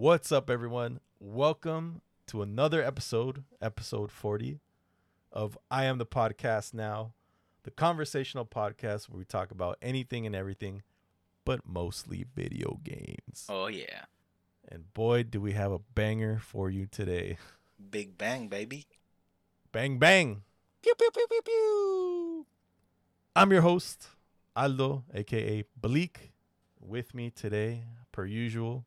What's up, everyone? Welcome to another episode, episode 40 of I Am the Podcast Now, the conversational podcast where we talk about anything and everything, but mostly video games. Oh yeah. And boy, do we have a banger for you today. Big bang, baby. Bang, bang. Pew pew pew pew pew. I'm your host, Aldo, aka Bleak. With me today, per usual,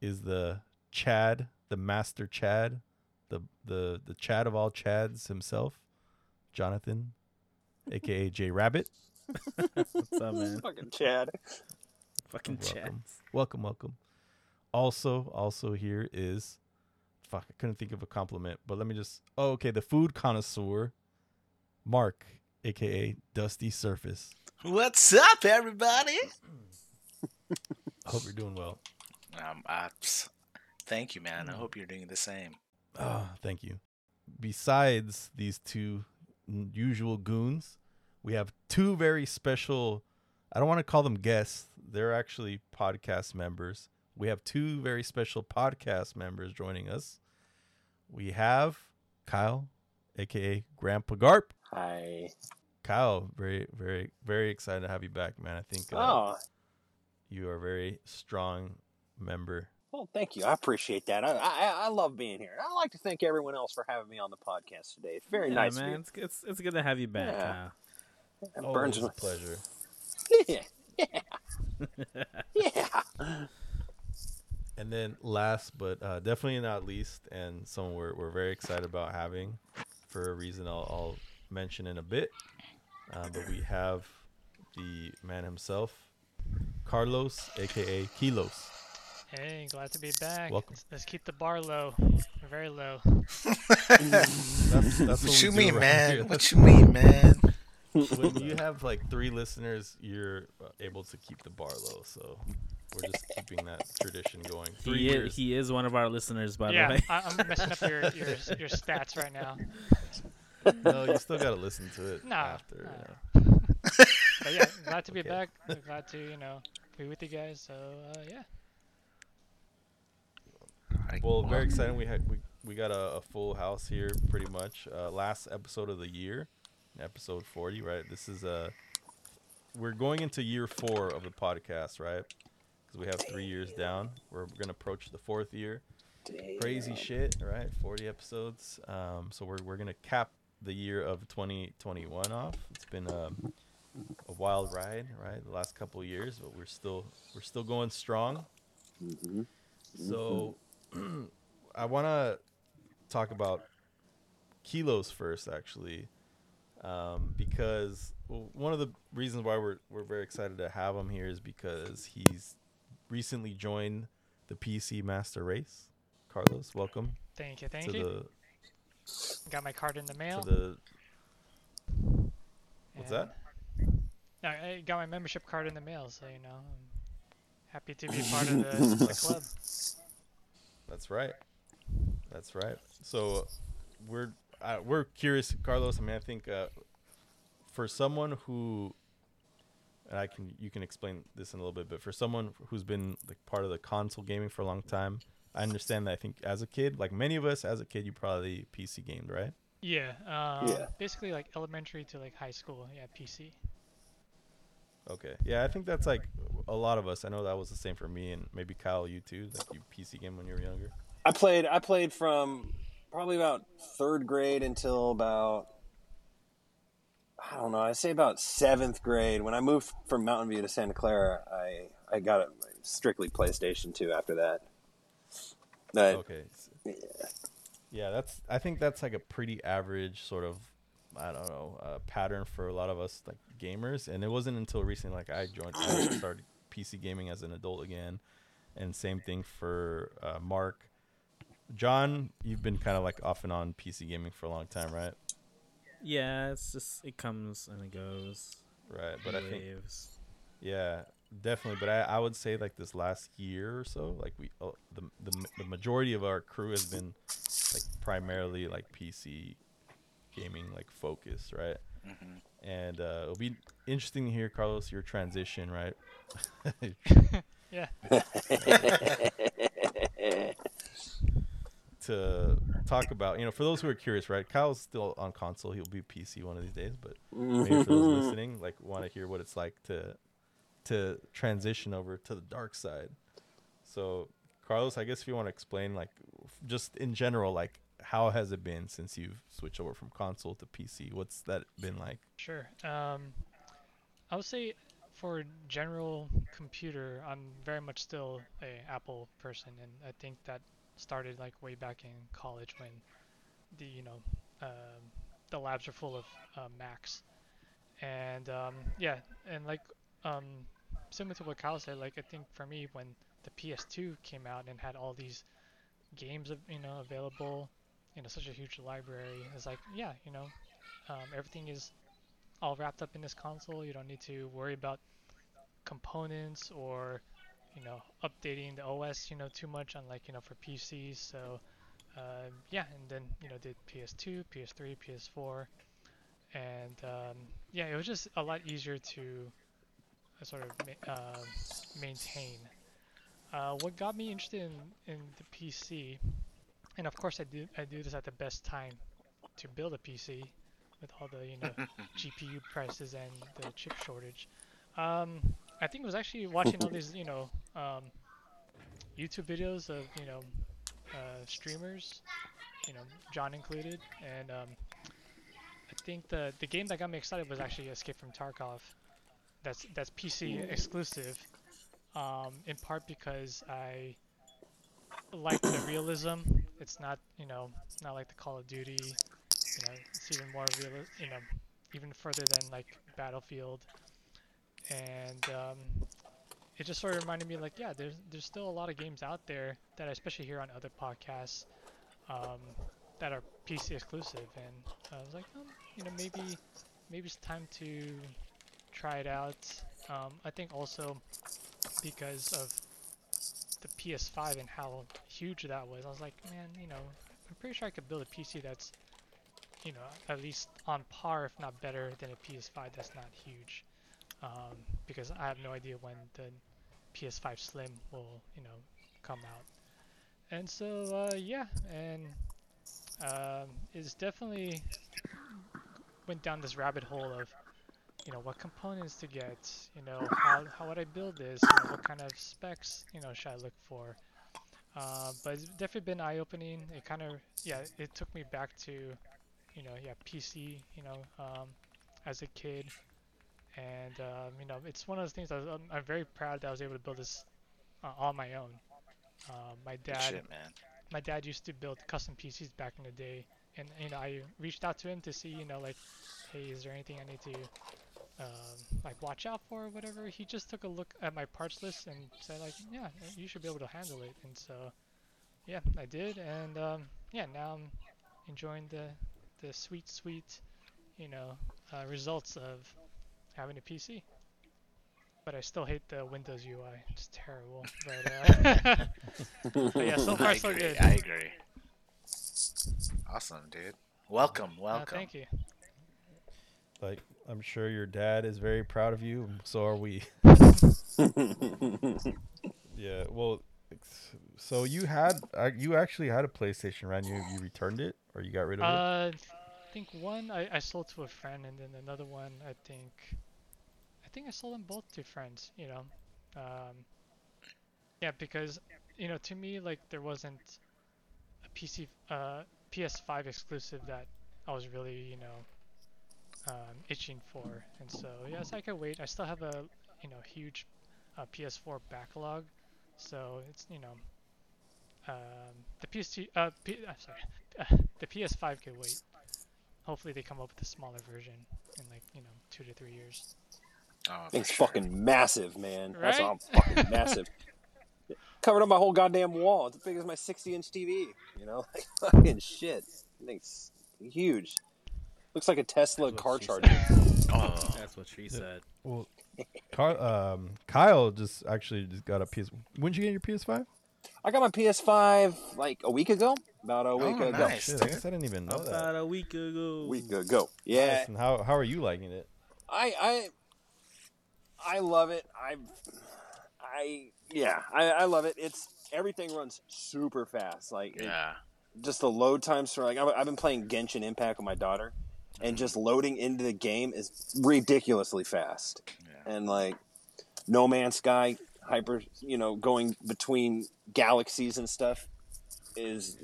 is the Chad, the master Chad, the the the Chad of all Chads himself, Jonathan, aka J Rabbit. What's up, man? Fucking Chad. Fucking chat. Welcome, welcome, welcome. Also, also here is, fuck, I couldn't think of a compliment, but let me just. Oh, okay, the food connoisseur, Mark, aka Dusty Surface. What's up, everybody? I hope you're doing well. Um, I, ps- thank you, man. I hope you're doing the same. Ah, thank you. Besides these two usual goons, we have two very special. I don't want to call them guests. They're actually podcast members. We have two very special podcast members joining us. We have Kyle, aka Grandpa Garp. Hi. Kyle, very, very, very excited to have you back, man. I think uh, Oh, you are very strong member. well, thank you. I appreciate that. I, I I love being here. I'd like to thank everyone else for having me on the podcast today. It's very yeah, nice, man. It's, it's it's good to have you back. Yeah. Kyle. It burns a my pleasure. yeah, yeah, yeah. And then last but uh, definitely not least, and someone we're, we're very excited about having for a reason I'll, I'll mention in a bit. Uh, but we have the man himself, Carlos, aka Keylos. Hey, glad to be back. Welcome. Let's, let's keep the bar low, very low. That's, that's what, What you mean, man? here. What you mean, man? when you have like three listeners, you're uh, able to keep the bar low. So we're just keeping that tradition going. Three He years. is, he is one of our listeners, by the way. I, I'm messing up your, your your stats right now. no, you still got to listen to it No, after. no. you know. But yeah, glad to be Okay. back. Glad to you know be with you guys. So uh, yeah, I- Well, very exciting. We had we, we got a, a full house here, pretty much. Uh, last episode of the year, episode forty, right? This is uh we're going into year four of the podcast, right? Because we have three years down. We're gonna approach the fourth year. Crazy shit, right? Forty episodes. Um, so we're we're gonna cap the year of 2021 off. It's been um, a wild ride, right? The last couple of years, but we're still we're still going strong. Mhm. So, I want to talk about Keylos first, actually, um, because one of the reasons why we're we're very excited to have him here is because he's recently joined the PC Master Race. Carlos, welcome thank you, thank to you. Got my card in the the mail. to the. What's and- that? No, I got my membership card in the mail, so you know, I'm happy to be part of the, the club. That's right. That's right. So we're uh, we're curious, Carlos. I mean, I think uh, for someone who, and I can you can explain this in a little bit, but for someone who's been like part of the console gaming for a long time, I understand that. I think as a kid, like many of us, as a kid, you probably PC gamed, right? Yeah, um, Yeah. basically like elementary to like high school. Yeah, PC. Okay. Yeah, I think that's like a lot of us. I know that was the same for me, and maybe Kyle, you too. Like you PC game when you were younger. I played. I played from probably about third grade until about I don't know. I say about seventh grade. When I moved from Mountain View to Santa Clara, I I got a strictly PlayStation Two after that. That Okay. s- Yeah, that's. I think that's like a pretty average sort of, I don't know, uh, pattern for a lot of us like gamers. And it wasn't until recently like I joined, I started PC gaming as an adult again, and same thing for uh, Mark. John, you've been kind of like off and on PC gaming for a long time, right? yeah, it's just it comes and it goes. Right. But I think waves. Yeah, definitely. But I, I would say like this last year or so, like we uh, the, the the majority of our crew has been like primarily like PC gaming like focus, right? Mhm. And uh, it'll be interesting to hear Carlos your transition, right? Yeah. To talk about you know for those who are curious, right? Kyle's still on console. He'll be PC one of these days, but maybe for those listening, like want to hear what it's like to to transition over to the dark side. So, Carlos, I guess if you want to explain, like, just in general, like, how has it been since you've switched over from console to PC? What's that been like? Sure. Um, I would say for general computer, I'm very much still a Apple person, and I think that started like way back in college when the you know um, the labs are full of uh, Macs, and um, yeah, and like um, similar to what Kyle said, like I think for me when the PS2 came out and had all these games you know available, you know such a huge library, it's like yeah, you know um, everything is all wrapped up in this console. You don't need to worry about components or you know updating the OS you know too much unlike you know for PCs. So um, yeah, and then you know did PS2, PS3, PS4, and um, yeah, it was just a lot easier to uh, sort of ma- uh, maintain. Uh, what got me interested in, in the PC, and of course I do I do this at the best time to build a PC with all the you know GPU prices and the chip shortage. Um, I think it was actually watching all these you know um, YouTube videos of you know uh, streamers, you know John included, and um, I think the the game that got me excited was actually Escape from Tarkov. That's that's PC exclusive, um, in part because I like the realism. It's not you know it's not like the Call of Duty you know, it's even more real, you know, even further than like Battlefield, and um, it just sort of reminded me like, yeah, there's there's still a lot of games out there that I especially hear on other podcasts um, that are PC exclusive, and I was like, um, you know, maybe maybe it's time to try it out. Um, I think also because of the PS5 and how huge that was, I was like, man, you know, I'm pretty sure I could build a PC that's you know, at least on par, if not better, than a PS5 that's not huge. Um, because I have no idea when the PS5 Slim will, you know, come out. And so, uh, yeah, and um, it's definitely went down this rabbit hole of, you know, what components to get, you know, how, how would I build this, you know, what kind of specs, you know, should I look for. Uh, but it's definitely been eye-opening. It kind of, yeah, it took me back to you know, yeah, PC, you know, um, as a kid. And, um, you know, it's one of those things I'm, I'm, very proud that I was able to build this uh, on my own. Uh, my dad, Shit, man. my dad used to build custom PCs back in the day, and you know, I reached out to him to see, you know, like, hey, is there anything I need to, um, like, watch out for or whatever. He just took a look at my parts list and said, like, yeah, you should be able to handle it. And so, yeah, I did, and um, yeah, now I'm enjoying the the sweet, sweet, you know, uh, results of having a PC. But I still hate the Windows UI. It's terrible. But, uh, but yeah, so far I so agree. good. I agree. Awesome, dude. Welcome, Uh, welcome. thank you. Like, I'm sure your dad is very proud of you. So are we. yeah. Well, so you had uh, you actually had a PlayStation, right? You you returned it or you got rid of it? Uh, I think one I, I sold to a friend, and then another one I think I think I sold them both to friends. You know, um, yeah, because you know to me like there wasn't a PC uh, PS5 exclusive that I was really you know um, itching for, and so yes, I could wait. I still have a you know huge uh, PS4 backlog, so it's you know um, the PS2 uh, P, I'm sorry the PS5 could wait. Hopefully they come up with a smaller version in like you know two to three years. Oh, for Thing's sure. fucking massive, man. That's Right? all fucking massive. Covered up my whole goddamn wall. It's as big as my 60 inch TV. You know, like fucking shit. Thing's huge. Looks like a Tesla car charger. Oh, That's what she said. well, Car- um, Kyle just actually just got a PS. When did you get your PS5? I got my PS5 like a week ago. About a week Oh, ago. nice. Shit, I guess I didn't even know that. About a week ago. Week ago. Yeah. Nice. And how how are you liking it? I I I love it. I I yeah, I, I love it. It's everything runs super fast. Like it- yeah. just the load times for like I've I've been playing Genshin Impact with my daughter, and just loading into the game is ridiculously fast. Yeah. And like No Man's Sky, hyper, you know, going between galaxies and stuff is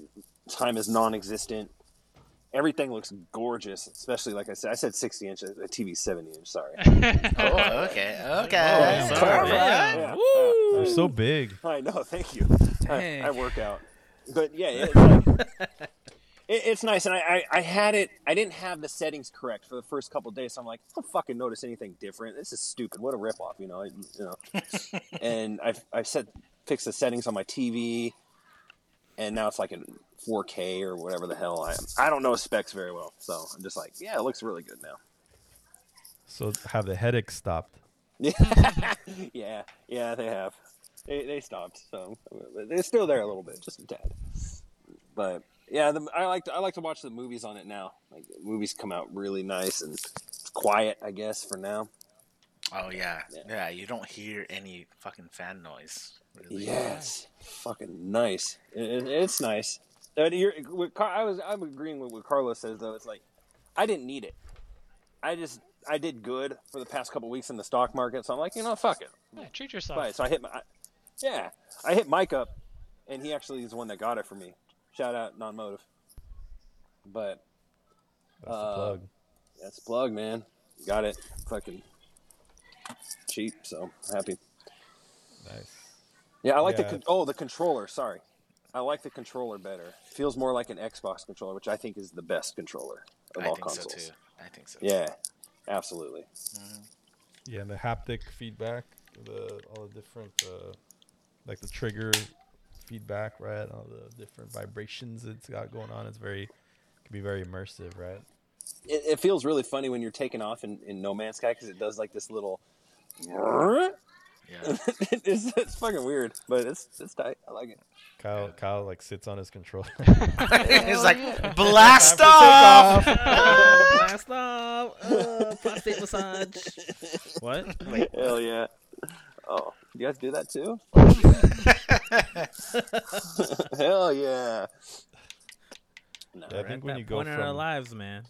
time is non-existent. Everything looks gorgeous, especially like I said. I said 60 inch, the TV 70 inch. Sorry. Oh, okay, okay. Oh, sorry. All right. Yeah, Woo! They're so big. I know. Thank you. I, Dang. I work out, but yeah, it's, like, it, it's nice. And I, I, I had it. I didn't have the settings correct for the first couple of days, so I'm like, I don't fucking notice anything different. This is stupid. What a ripoff, you know. I, you know. and I've I've set fixed the settings on my TV, and now it's like in 4K or whatever the hell I am. I don't know specs very well, so I'm just like, yeah, it looks really good now. So have the headaches stopped? yeah, yeah, they have. They, they stopped, so they're still there a little bit, just a tad. But yeah, the, I like to, I like to watch the movies on it now. Like movies come out really nice and quiet, I guess, for now. Oh yeah. Yeah. yeah, You don't hear any fucking fan noise. Really. Yes, fucking nice. It, it- it's nice. You're, Car- I was I'm agreeing with what Carlos says though. It's like I didn't need it. I just I did good for the past couple weeks in the stock market, so I'm like, you know, fuck it. Yeah, treat yourself. Right. So I hit my, I- yeah, I hit Mike up, and he actually is the one that got it for me. Shout out non-motive. But That's Uh, the plug. that's a plug, man. Got it. Fucking cheap. So happy. Nice. Yeah, I like the Yeah. con- oh the controller. Sorry, I like the controller better. Feels more like an Xbox controller, which I think is the best controller of I all think consoles. so too. I think so. Yeah, absolutely. Yeah, and the haptic feedback, the all the different, uh, like the trigger feedback, right? All the different vibrations it's got going on. It's very, can be very immersive, right? It, it feels really funny when you're taking off in, in No Man's Sky because it does like this little. it's, Yeah. it's fucking weird, but it's it's tight. I like it. Kyle, Kyle like sits on his controller. He's like blast off. Blast off! Uh, prostate massage. What? Hell yeah. Oh, you guys do that too? Hell yeah. No, Yeah, I think when you go point in our lives, man.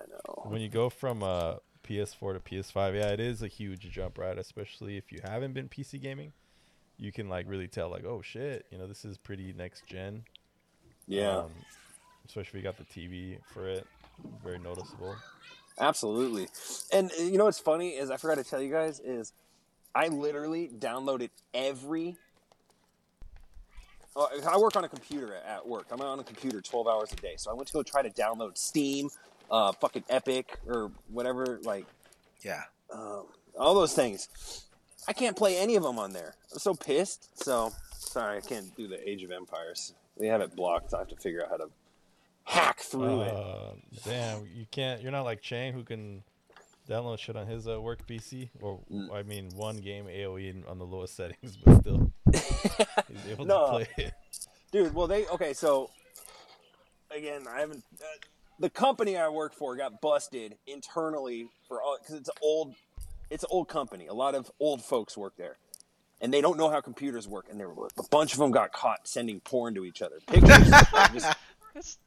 I know. when you go from uh, PS4 to PS5, yeah, it is a huge jump, right? Especially if you haven't been PC gaming, you can like really tell, like, oh shit, you know, this is pretty next gen. Yeah, Um, especially if you got the TV for it, very noticeable. absolutely. And uh, you know what's funny is I forgot to tell you guys is I literally downloaded every. I work on a computer at- at work. I'm on a computer 12 hours a day. So I went to go try to download Steam, uh, fucking Epic, or whatever, like Yeah. um, all those things. I can't play any of them on there. I'm so pissed. So sorry, I can't do the Age of Empires. They have it blocked. So I have to figure out how to hack through it. Uh, damn, you can't. You're not like Chang who can download shit on his uh, work PC. Or Mm. I mean, one game AOE on the lowest settings, but still, he's able No. to play it. dude. Well, they okay. So again, I haven't. Uh, the company I work for got busted internally for all because it's an old, it's an old company. A lot of old folks work there, and they don't know how computers work. And there were a bunch of them got caught sending porn to each other. Pictures, just That's,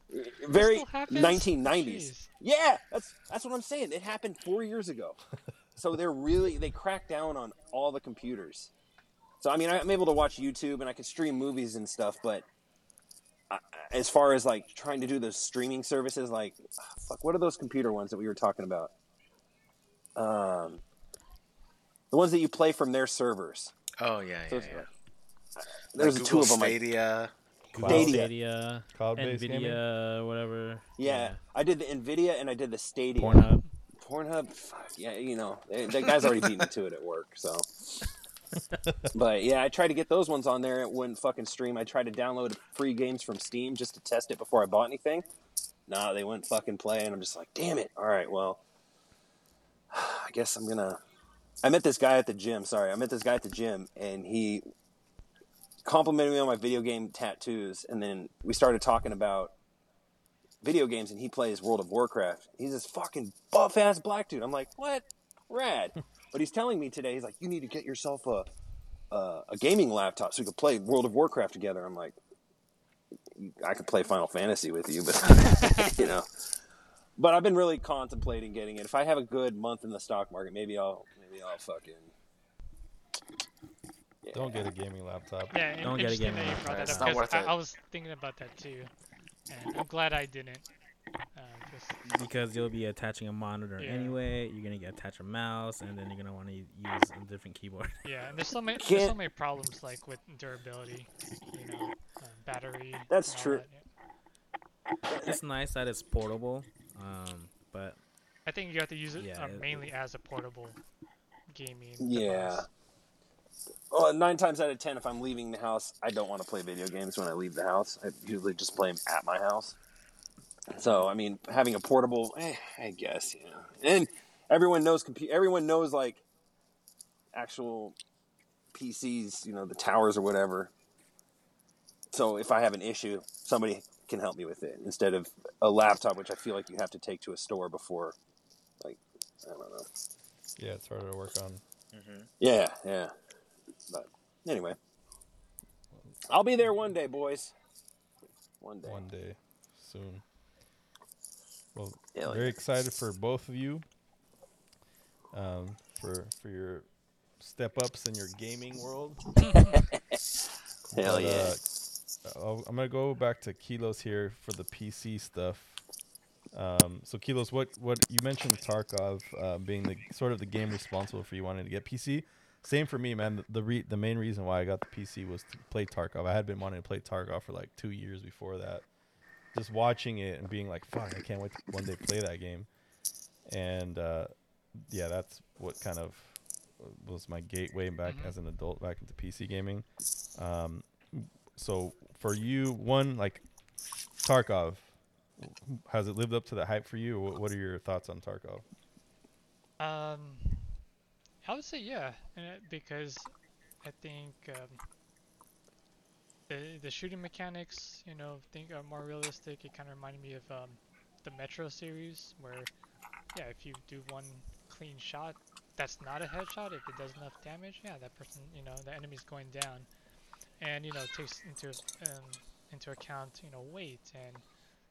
very still 1990s. Jeez. Yeah, that's that's what I'm saying. It happened four years ago. so they're really they cracked down on all the computers. So I mean, I'm able to watch YouTube and I can stream movies and stuff, but I, as far as like trying to do those streaming services, like ah, fuck, what are those computer ones that we were talking about? Um, the ones that you play from their servers. Oh yeah, yeah, So- yeah. There's like two of them. Like, Stadia. Cloud, Stadia. Stadia, cloud-based gaming. Nvidia, whatever. yeah, I did the Nvidia and I did the Stadia. Pornhub. Pornhub, fuck, yeah, you know, that guy's already beaten me to it at work, so. but yeah, I tried to get those ones on there. It wouldn't fucking stream. I tried to download free games from Steam just to test it before I bought anything. Nah, they wouldn't fucking play, and I'm just like, damn it. All right, well, I guess I'm gonna. I met this guy at the gym. Sorry, I met this guy at the gym, and he complimented me on my video game tattoos, and then we started talking about video games and he plays World of Warcraft. He's this fucking buff ass black dude. I'm like, what? Rad. but he's telling me today, he's like, you need to get yourself a a, a gaming laptop so we could play World of Warcraft together. I'm like, I could play Final Fantasy with you, but you know. But I've been really contemplating getting it. If I have a good month in the stock market, maybe I'll maybe I'll fucking. Yeah. Don't get a gaming laptop. Yeah, and Don't get a gaming that you brought laptop. that It's up not because worth I, it. I was thinking about that too, and I'm glad I didn't. Uh, just, because you'll be attaching a monitor Yeah. anyway. You're gonna get attach a mouse, and then you're gonna want to use a different keyboard. yeah, and there's so many there's so many problems like with durability, you know, uh, battery. That's true. that, yeah. it's nice that it's portable, um, but I think you have to use it Yeah, uh, it- mainly as a portable gaming. Yeah. device. Well, nine times out of ten, if I'm leaving the house, I don't want to play video games when I leave the house. I usually just play them at my house. So, I mean, having a portable, eh, I guess, you know. And everyone knows compu- Everyone knows like actual PCs, you know, the towers or whatever. So, if I have an issue, somebody can help me with it instead of a laptop, which I feel like you have to take to a store before. Like, I don't know. Yeah, it's harder to work on. hmm Yeah, yeah. But anyway, I'll be there one day, boys. One day. one day soon. Well, Hell very yeah. excited for both of you. Um, for for your step ups in your gaming world. Hell But, yeah. uh, I'm gonna go back to Keylos here for the PC stuff. Um, so Keylos, what what you mentioned Tarkov uh, being the sort of the game responsible for you wanting to get PC. Same for me, man. The the, re- the main reason why I got the PC was to play Tarkov. I had been wanting to play Tarkov for like two years before that. Just watching it and being like, "Fuck, I can't wait to one day play that game." And uh, yeah, that's what kind of was my gateway back Mhm. as an adult back into PC gaming. Um, so for you, one like Tarkov, has it lived up to the hype for you? What, what are your thoughts on Tarkov? Um, I would say yeah, because I think um, the the shooting mechanics, you know, think are more realistic. It kind of reminded me of um, the Metro series, where yeah, if you do one clean shot, that's not a headshot. If it does enough damage, yeah, that person, you know, the enemy's going down, and you know, takes into um, into account, you know, weight and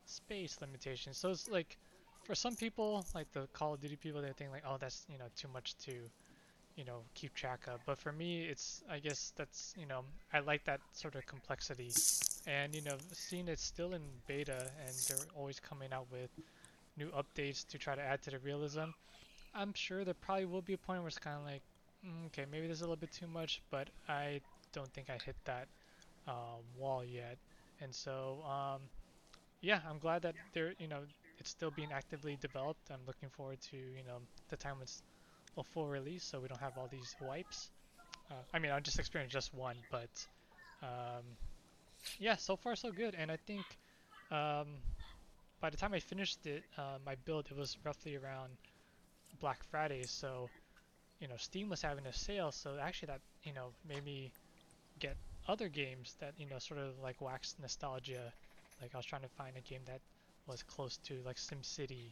space limitations. So it's like for some people, like the Call of Duty people, they think like, oh, that's you know too much to, you know, keep track of. But for me, it's I guess that's you know I like that sort of complexity, and you know seeing it still in beta and they're always coming out with new updates to try to add to the realism. I'm sure there probably will be a point where it's kind of like, mm, okay, maybe there's a little bit too much, but I don't think I hit that um, wall yet. And so, um, yeah, I'm glad that they're, you know, it's still being actively developed. I'm looking forward to, you know, the time it's a full release, so we don't have all these wipes. Uh, I mean, I just experienced just one, but um, yeah, so far so good. And I think um, by the time I finished it, uh, my build, it was roughly around Black Friday, so you know, Steam was having a sale, so actually that you know made me get other games that you know sort of like waxed nostalgia. Like I was trying to find a game that was close to like SimCity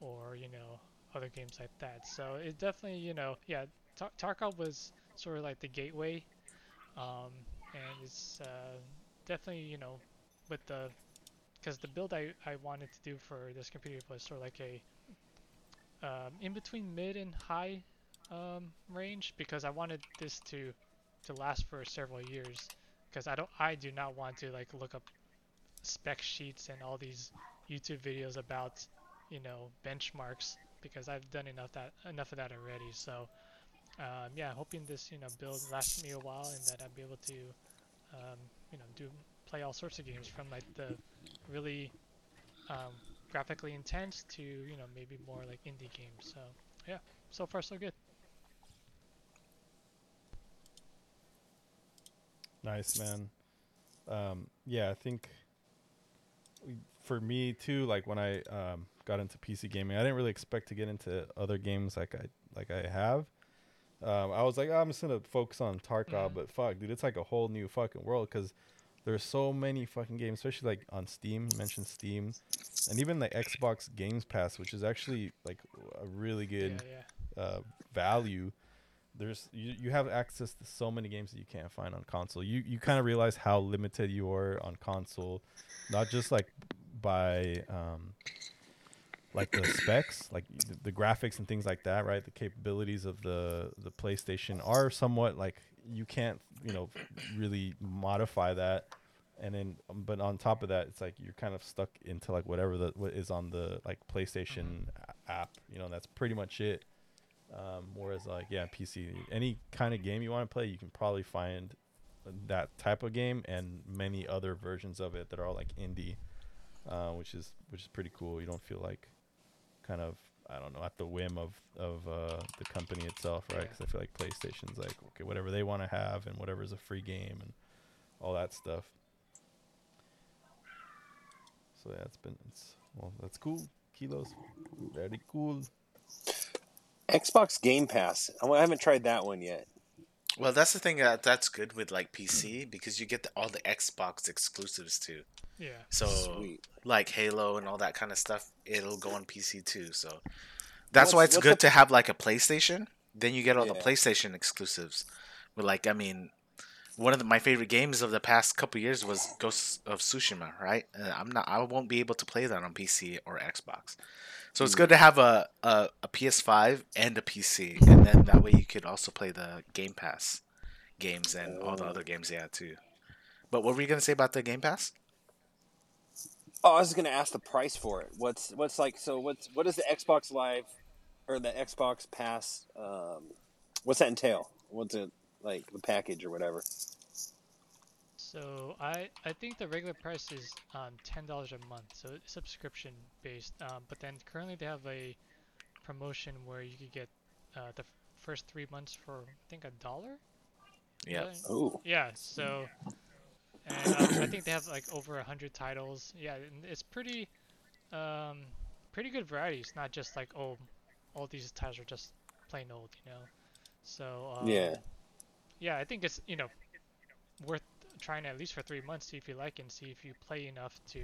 or you know other games like that. So it definitely you know yeah Tar- Tarkov was sort of like the gateway, um, and it's uh, definitely you know with the because the build I, I wanted to do for this computer was sort of like a um, in between mid and high um, range because I wanted this to to last for several years because I don't I do not want to like look up spec sheets and all these YouTube videos about you know benchmarks because I've done enough that enough of that already so um, yeah hoping this you know build lasts me a while and that I'll be able to um, you know do play all sorts of games from like the really um, graphically intense to you know maybe more like indie games so yeah so far so good Nice, man. Um, yeah, I think for me too. Like when I um, got into PC gaming, I didn't really expect to get into other games like I like I have. Um, I was like, "Oh, I'm just gonna focus on Tarkov, but fuck, dude, it's like a whole new fucking world because there's so many fucking games, especially like on Steam. You mentioned Steam, and even the Xbox Games Pass, which is actually like a really good yeah yeah uh, value. there's you, you have access to so many games that you can't find on console. You you kind of realize how limited you are on console, not just like by um, like the specs, like the, the graphics and things like that, right? The capabilities of the the PlayStation are somewhat like you can't you know really modify that. And then, um, but on top of that, it's like you're kind of stuck into like whatever the what is on the like PlayStation a- app. You know, that's pretty much it. Um, whereas like yeah, PC, any kind of game you want to play, you can probably find that type of game and many other versions of it that are all like indie, uh, which is which is pretty cool. You don't feel like kind of I don't know at the whim of of uh, the company itself, right? Because I feel like PlayStation's like okay, whatever they want to have and whatever's a free game and all that stuff. So yeah, it's been it's well that's cool. Keylos, very cool. Xbox Game Pass. I I haven't tried that one yet. Well, that's the thing that that's good with like PC because you get the, all the Xbox exclusives too. Yeah. So Sweet. like Halo and all that kind of stuff, it'll go on PC too. So that's What's- why it's good the- to have like a PlayStation. Then you get all the PlayStation exclusives. But like, I mean, one of the, my favorite games of the past couple years was Ghost of Tsushima. Right? Uh, I'm not. I won't be able to play that on PC or Xbox. So it's good to have a, a, a PS5 and a PC, and then that way you could also play the Game Pass games and all the other games they had too. But what were you gonna say about the Game Pass? Oh, I was going to ask the price for it. What's what's like? So what's what is the Xbox Live or the Xbox Pass? Um, what's that entail? What's it like the package or whatever? So I I think the regular price is um, ten dollars a month, so it's subscription based. Um, but then currently they have a promotion where you could get uh, the first three months for I think a dollar. Yeah. Right? Oh, Yeah. So and um, I think they have like over a hundred titles. Yeah, it's pretty um, pretty good variety. It's not just like oh all these titles are just plain old, you know. So um, yeah. yeah, I think it's you know worth trying at least for three months, see if you like it, and see if you play enough to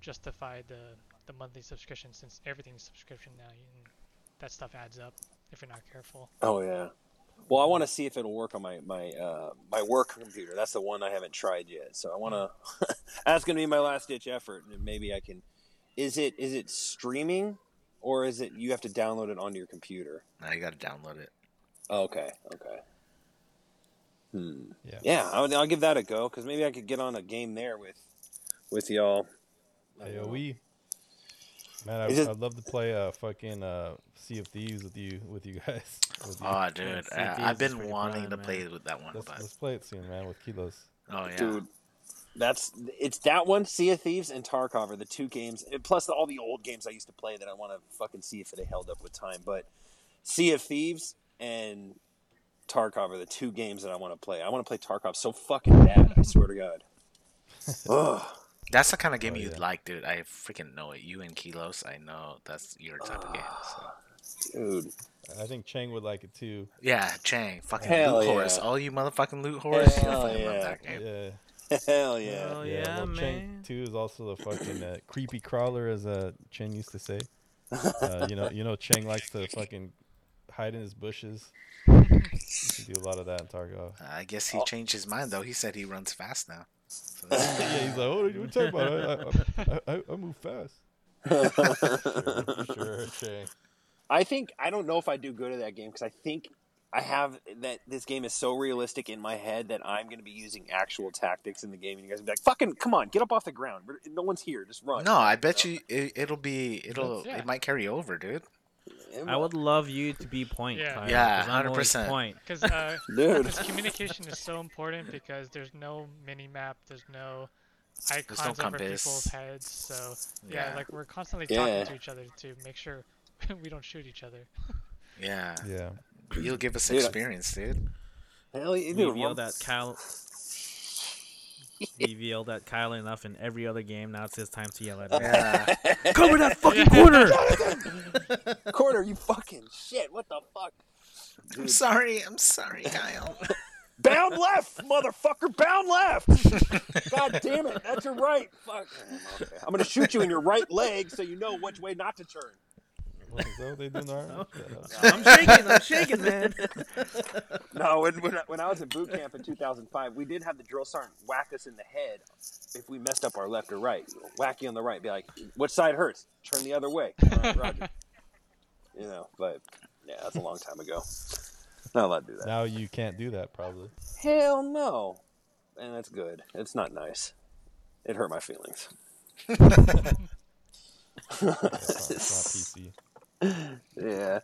justify the the monthly subscription. Since everything's subscription now, and that stuff adds up if you're not careful. Oh yeah. Well, I want to see if it'll work on my my uh, my work computer. That's the one I haven't tried yet. So I want to. that's going to be my last ditch effort, and maybe I can. Is it is it streaming, or is it you have to download it onto your computer? Now you gotta download it. Oh, okay, okay. Hmm. Yeah. Yeah, I'll, I'll give that a go because maybe I could get on a game there with with y'all. I don't. AOE. Man, I, Is it- I'd love to play uh fucking uh Sea of Thieves with you with you guys. With you. Oh, dude, Sea I, of I've been wanting fun, to man. play with that one, let's, but let's play it soon, man, with Keylos. oh yeah, dude. That's it's that one, Sea of Thieves and Tarkov are the two games, plus all the old games I used to play that I want to fucking see if they held up with time. But Sea of Thieves and Tarkov are the two games that I want to play. I want to play Tarkov so fucking bad. I swear to God. Ugh. That's the kind of game Oh, you'd yeah. like, dude. I freaking know it. You and Keylos, I know that's your type of game. So. Dude. I think Chang would like it too. Yeah, Chang, fucking Hell loot horse. All you motherfucking loot horse. Hell I fucking love yeah. that game. Yeah. Hell yeah. Oh yeah, well, man. Chang too is also the fucking uh, creepy crawler, as uh, Chen used to say. Uh, you know, you know, Chang likes to fucking hide in his bushes. You can do a lot of that in Tarkov. I guess Oh. he changed his mind though. He said he runs fast now. So yeah, he's like, "Oh, what are you talking about? I, I, I, I, I move fast." sure, sure, Chang. I think I don't know if I do good at that game because I think I have that this game is so realistic in my head that I'm going to be using actual tactics in the game, and you guys will be like, "Fucking come on, get up off the ground! No one's here, just run." no, I bet you it, it'll be it'll Yeah. it might carry over, dude. I would love you to be point. Yeah. Kyle, Yeah, 'cause I'm 100%. Point. Because uh, dude. Communication is so important because there's no mini map, there's no icons no over compass. people's heads. So yeah, Yeah. like we're constantly Yeah. talking to each other to make sure we don't shoot each other. Yeah, Yeah. you'll give us experience, dude. Hell, you We've do. yelled at Kyle. We've yelled at Kyle enough in every other game. Now it's his time to yell at him. Yeah, Cover that fucking corner! corner, you fucking shit! What the fuck? I'm sorry. I'm sorry, Kyle. Bound left, motherfucker! Bound left! God damn it! That's your right. Fuck. I'm gonna shoot you in your right leg so you know which way not to turn. What, is that what they do in the army? I'm shaking. I'm shaking, man. No, when, when, I- when I was in boot camp in 2005, we did have the drill sergeant whack us in the head if we messed up our left or right. Whack you on the right, be like, "Which side hurts? Turn the other way." All right, Roger. You know, but yeah, that's a long time ago. Not allowed to do that. Now you can't do that probably. Hell no, and that's good. It's not nice. It hurt my feelings. It's not, it's not PC. Yeah,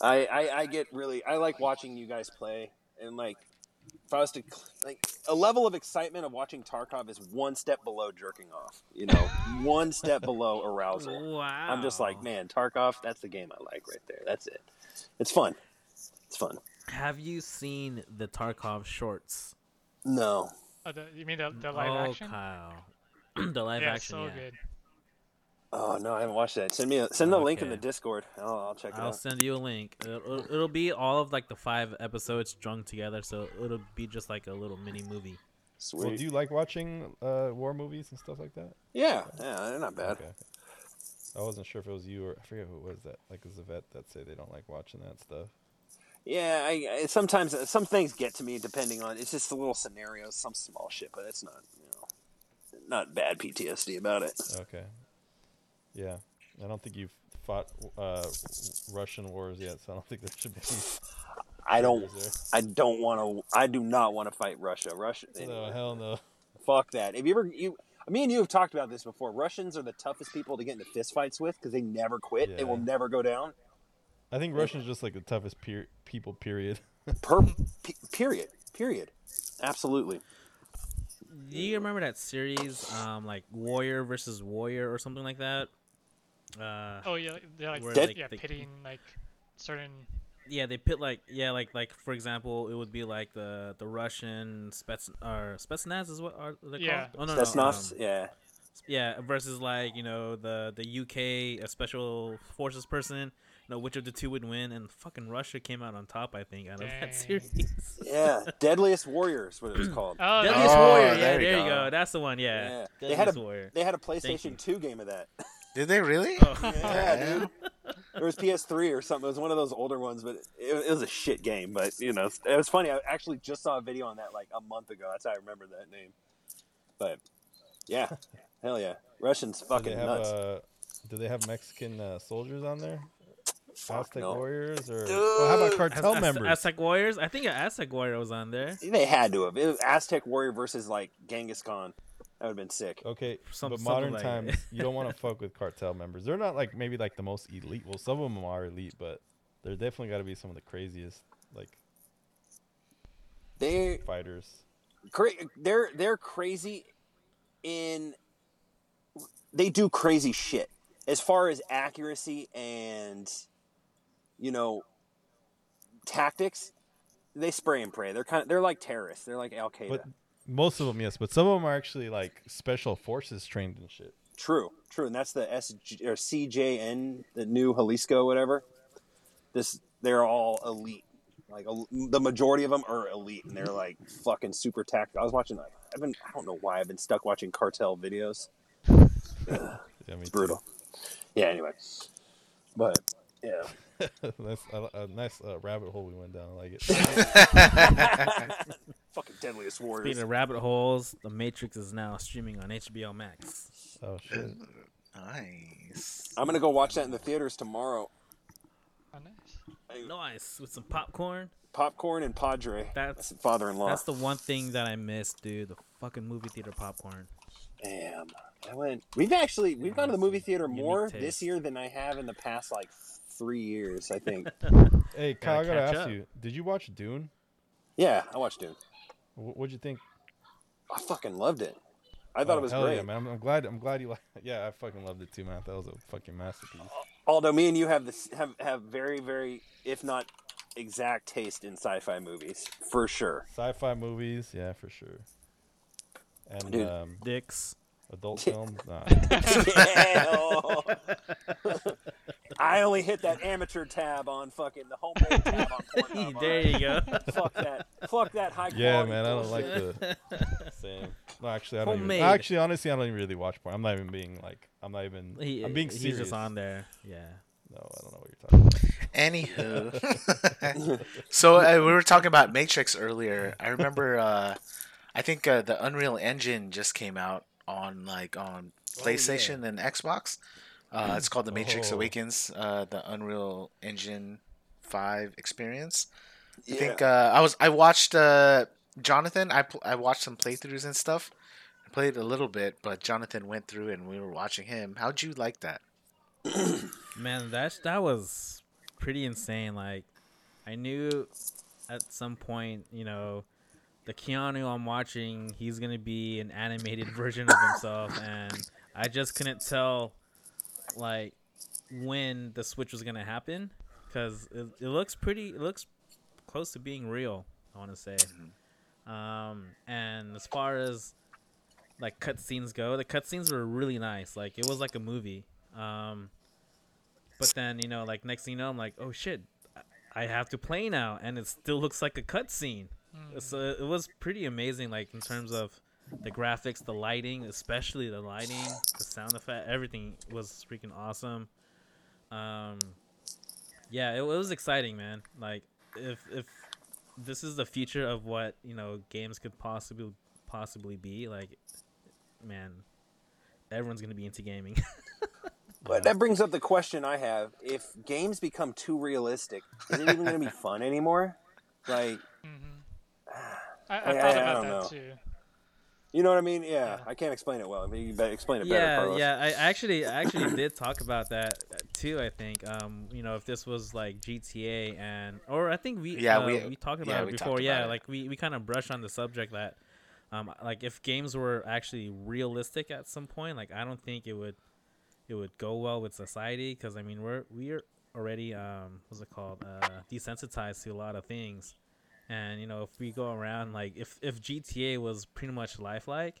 I, I I get really I like watching you guys play and like if I was to like a level of excitement of watching Tarkov is one step below jerking off. You know, one step below arousal. Wow. I'm just like, man, Tarkov, that's the game I like right there. That's it. It's fun. It's fun. Have you seen the Tarkov shorts? No, Oh, the, you mean the, the live oh, action? Kyle. the live yeah, action. so yeah. good. Oh no, I haven't watched that. Send me a, send the link in the Discord. I'll, I'll check it out. I'll out. send you a link. It'll, it'll be all of like the five episodes strung together, so it'll be just like a little mini movie. Sweet. Well, do you like watching uh, war movies and stuff like that? yeah, yeah, they're not bad. Okay. I wasn't sure if it was you or I forget who it was that like was a vet that say they don't like watching that stuff. Yeah, I, I sometimes uh, some things get to me depending on it's just the little scenarios, some small shit, but it's not you know not bad PTSD about it. Okay. Yeah, I don't think you've fought uh, Russian wars yet, so I don't think there should be. I don't I don't want to I do not want to fight Russia. Russia there. No, hell no. fuck that. Have you ever you me and you have talked about this before. Russians are the toughest people to get into fistfights with because they never quit. They will never go down. I think Russians just like the toughest peer- people. Period. Per p- period. Period. Absolutely. Do you remember that series, um, like Warrior versus Warrior or something like that? Uh, Oh yeah, they're like Where, like, yeah, they- pitting like certain. yeah, they pit like yeah, like like for example, it would be like the the Russian Spets or Spetsnaz is what are they Yeah. called? Oh no, Spetsnaz, no, um, yeah. yeah, versus like you know the the UK a special forces person. You know which of the two would win, and fucking Russia came out on top. I think out of Dang. that series. Yeah. Deadliest Warriors, what it was called. Oh, Deadliest Oh, Warrior, yeah, there there, you you go. go. That's the one. Yeah, Yeah. They Deadliest had a Warrior. they had a PlayStation 2 game of that. Did they really? Oh. Yeah, dude. There was PS3 or something. It was one of those older ones, but it, it was a shit game. But you know, it was funny. I actually just saw a video on that like a month ago. That's how I remember that name. But yeah, hell yeah, Russians fucking they have nuts. uh, do they have Mexican uh, soldiers on there? Fuck Aztec no. warriors or well, how about cartel Az- Az- members? Aztec Warriors. I think an Aztec Warrior was on there. They had to have. It was Aztec warrior versus like Genghis Khan. That would have been sick. Okay, Some- but modern like- times you don't want to fuck with cartel members. They're not like maybe like the most elite. Well, some of them are elite, but they're definitely got to be some of the craziest like They fighters. cra- they're they're crazy in they do crazy shit as far as accuracy and you know tactics they spray and pray they're kind of they're like terrorists they're like al-qaeda But most of them, yes, but some of them are actually like special forces trained and shit. true true and that's the SG, or cjn the new jalisco whatever this they're all elite like el- the majority of them are elite and they're like fucking super tactical i was watching like i've been i don't know why i've been stuck watching cartel videos Yeah, It's too. brutal. Yeah. Anyway, but yeah, That's a, a nice uh, rabbit hole we went down. I like it. fucking deadliest warriors. Speaking of rabbit holes, The Matrix is now streaming on HBO Max. oh shit! Nice. I'm gonna go watch that in the theaters tomorrow. Oh, nice. Nice with some popcorn. Popcorn and Padre. That's- That's father-in-law. That's the one thing that I miss, dude. The fucking movie theater popcorn. Damn. I went. We've actually we've gone to the movie theater more this year than I have in the past like three years. I think. Hey, Kyle, I Gotta gotta ask up. you: Did you watch Dune? yeah, I watched Dune. Wh- What'd you think? I fucking loved it. I thought Oh, it was hell great. Yeah, man. I'm, I'm glad. I'm glad you like. Yeah, I fucking loved it too, man. That was a fucking masterpiece. Although me and you have this have have very very if not exact taste in sci-fi movies for sure. Sci-fi movies, yeah, for sure. And Dude. um, Dicks. Adult films, nah. Hell. I only hit that amateur tab on fucking the homepage tab on Pornhub. there you go. Fuck that. Fuck that high quality. yeah, man. I don't like the same. No, actually, I don't. Even, actually, honestly, I don't even really watch porn. I'm not even being like. I'm not even. He, I'm being serious. he's just on there. Yeah. No, I don't know what you're talking about. Anywho, so uh, we were talking about Matrix earlier. I remember, uh, I think uh, the Unreal Engine just came out on like on PlayStation and Xbox. Uh, it's called the Matrix Oh. Awakens, uh, the Unreal Engine Five experience. I think uh, I was I watched uh, Jonathan. I pl- I watched some playthroughs and stuff. I played a little bit, but Jonathan went through and we were watching him. How'd you like that? Man, that that was pretty insane. Like, I knew at some point, you know, the Keanu I'm watching, he's gonna be an animated version of himself, and I just couldn't tell, like, when the switch was gonna happen, because it, it looks pretty, it looks close to being real. I want to say, um, and as far as like cutscenes go, the cutscenes were really nice. Like, it was like a movie. Um, but then you know, like next thing you know, I'm like, oh shit, I have to play now, and it still looks like a cutscene. So it was pretty amazing, like in terms of the graphics, the lighting, especially the lighting, the sound effect, everything was freaking awesome. Um, yeah, it, it was exciting, man. Like if if this is the future of what you know games could possibly possibly be, like man, everyone's gonna be into gaming. But that brings up the question I have: If games become too realistic, is it even going to be fun anymore? Like, hmm I, I, I- thought I- I about don't that know. too. you know what I mean? Yeah, Yeah. I can't explain it well. Maybe you better explain it better, yeah, Carlos. yeah. I actually, I actually did talk about that too. I think, um, you know, if this was like GTA and, or I think we, Yeah, uh, we- we talked about yeah, it before. yeah, about it. like we, we kind of brushed on the subject that, um, like if games were actually realistic at some point, like I don't think it would, it would go well with society because I mean we're we are already um, what's it called, uh, desensitized to a lot of things. And you know, if we go around like if if GTA was pretty much lifelike,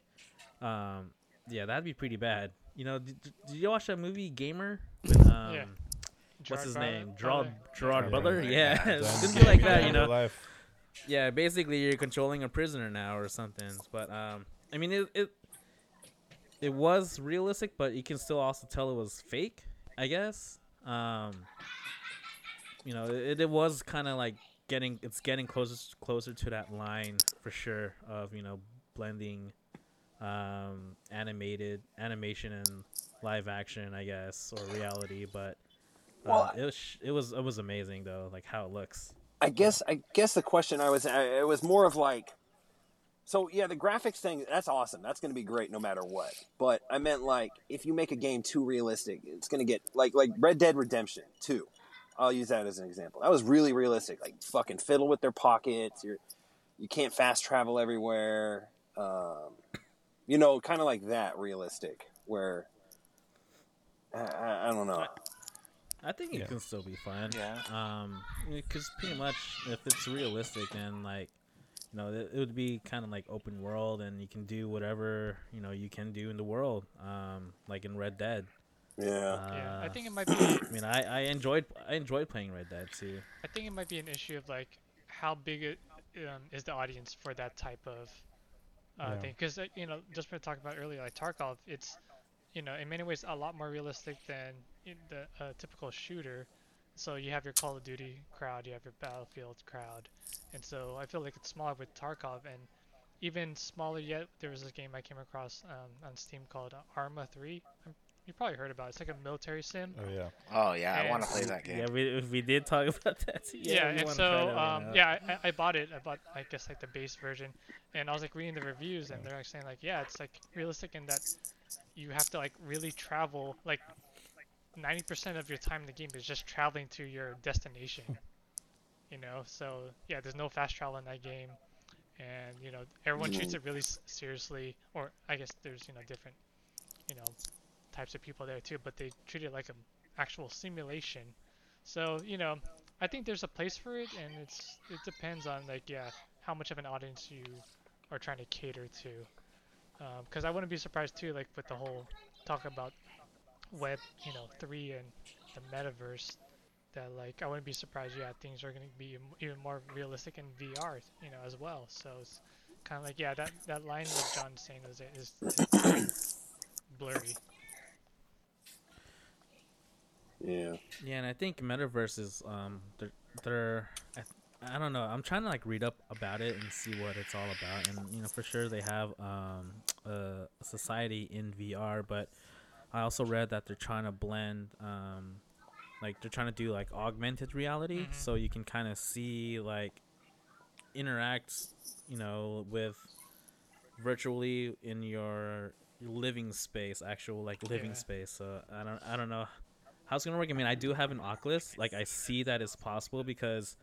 um, yeah, that'd be pretty bad. You know, did, did you watch that movie Gamer with um, Yeah. what's his Butler- name? Gerard Butler? Gerard Yeah. Butler. Yeah, Yeah. it's gonna be like that. You know, life. yeah, basically you're controlling a prisoner now or something. But um, I mean it it it was realistic, but you can still also tell it was fake. I guess. Um, you know, it, it was kind of like getting it's getting closer closer to that line for sure of you know blending um animated animation and live action i guess or reality but uh, Well, it was it was it was amazing though like how it looks. I guess I guess the question I was I, it was more of like so yeah the graphics thing that's awesome. That's going to be great no matter what. But I meant like if you make a game too realistic it's going to get like like Red Dead Redemption 2 I'll use that as an example. That was really realistic like fucking fiddle with their pockets. You're you can't fast travel everywhere. Um, you know kind of like that realistic where I, I, I don't know. I think it Yeah. can still be fun. Yeah. um because pretty much if it's realistic then like you know it, it would be kind of like open world and you can do whatever you know you can do in the world um like in red dead yeah Yeah, I Uh, think it might be. I mean, I, I enjoyed I enjoyed playing Red Dead too. I think it might be an issue of like how big it um, is the audience for that type of uh, Yeah. thing. Because you know, just for talking about earlier, like Tarkov, it's you know in many ways a lot more realistic than in the uh, typical shooter. So you have your Call of Duty crowd, you have your Battlefield crowd, and so I feel like it's smaller with Tarkov, and even smaller yet. There was this game I came across um, on Steam called uh, Arma 3. Um, you probably heard about it. It's like a military sim. Oh yeah. Oh yeah, I want to play that game. Yeah, we we did talk about that. Too. Yeah, and so try that one um, yeah, I, I bought it. I bought I guess like the base version, and I was like reading the reviews, and they're like saying like, yeah, it's like realistic in that you have to like really travel. Like 90% of your time in the game is just traveling to your destination. you know, so yeah, there's no fast travel in that game, and you know everyone treats it really seriously. Or I guess there's you know different you know types of people there too, but they treat it like an actual simulation. So you know, I think there's a place for it, and it's it depends on like yeah how much of an audience you are trying to cater to. Um, because I wouldn't be surprised too, like with the whole talk about Web, you know, three and the metaverse. That like I wouldn't be surprised. Yeah, things are going to be even more realistic in VR, you know, as well. So it's kind of like yeah, that that line that John's saying is is, is blurry. Yeah and I think Metaverse is um they're they're I, I don't know. I'm trying to like read up about it and see what it's all about, and you know for sure they have um a, society in VR, but I also read that they're trying to blend um like they're trying to do like augmented reality, Mhm. so you can kind of see like interact, you know, with virtually in your living space, actual like living Yeah. space. So I don't I don't know how it's gonna work. I mean, I do have an Oculus. Like I see that it's possible because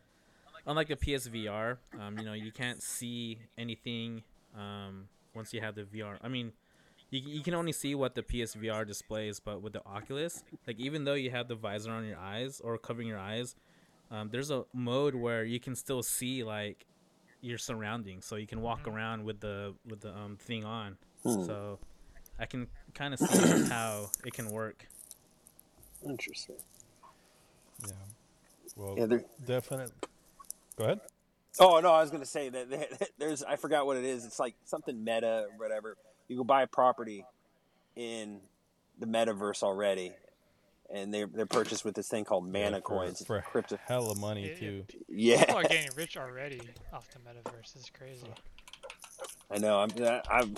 unlike the PSVR, um, you know, you can't see anything um, once you have the VR. I mean, you, you can only see what the PSVR displays, but with the Oculus, like even though you have the visor on your eyes or covering your eyes, um, there's a mode where you can still see like your surroundings, so you can walk Mhm. around with the with the um, thing on. Hmm. So I can kind of see how it can work. Interesting. Yeah. Well, Yeah, definite. Go ahead. Oh no, I was gonna say that that there's I forgot what it is. It's like something meta or whatever. You go buy a property in the metaverse already, and they they're purchased with this thing called mana Yeah, for- coins. for crypto. hella money Yeah, too. Yeah, People are getting rich already off the metaverse. It's crazy. I know. I'm I'm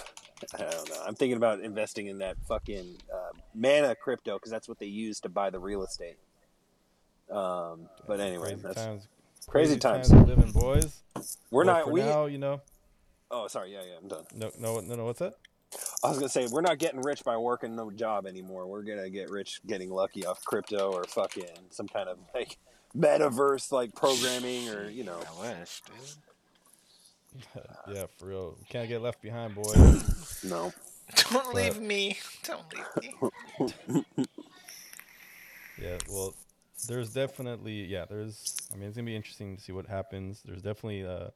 I don't know. I'm thinking about investing in that fucking uh, mana crypto because that's what they use to buy the real estate. Um, but anyway, crazy that's times. crazy times. we're living, boys. we're Well, not. for We. now. You know, Oh, sorry. Yeah, yeah. I'm done. no, no, no, no. What's that? I was gonna say we're not getting rich by working no job anymore. We're gonna get rich getting lucky off crypto or fucking some kind of like metaverse like programming or you know. I wish, dude. yeah, for real. Can't get left behind, boy. No. Don't leave me. Don't leave me. Yeah, well, there's definitely yeah, there's I mean it's gonna be interesting to see what happens. There's definitely uh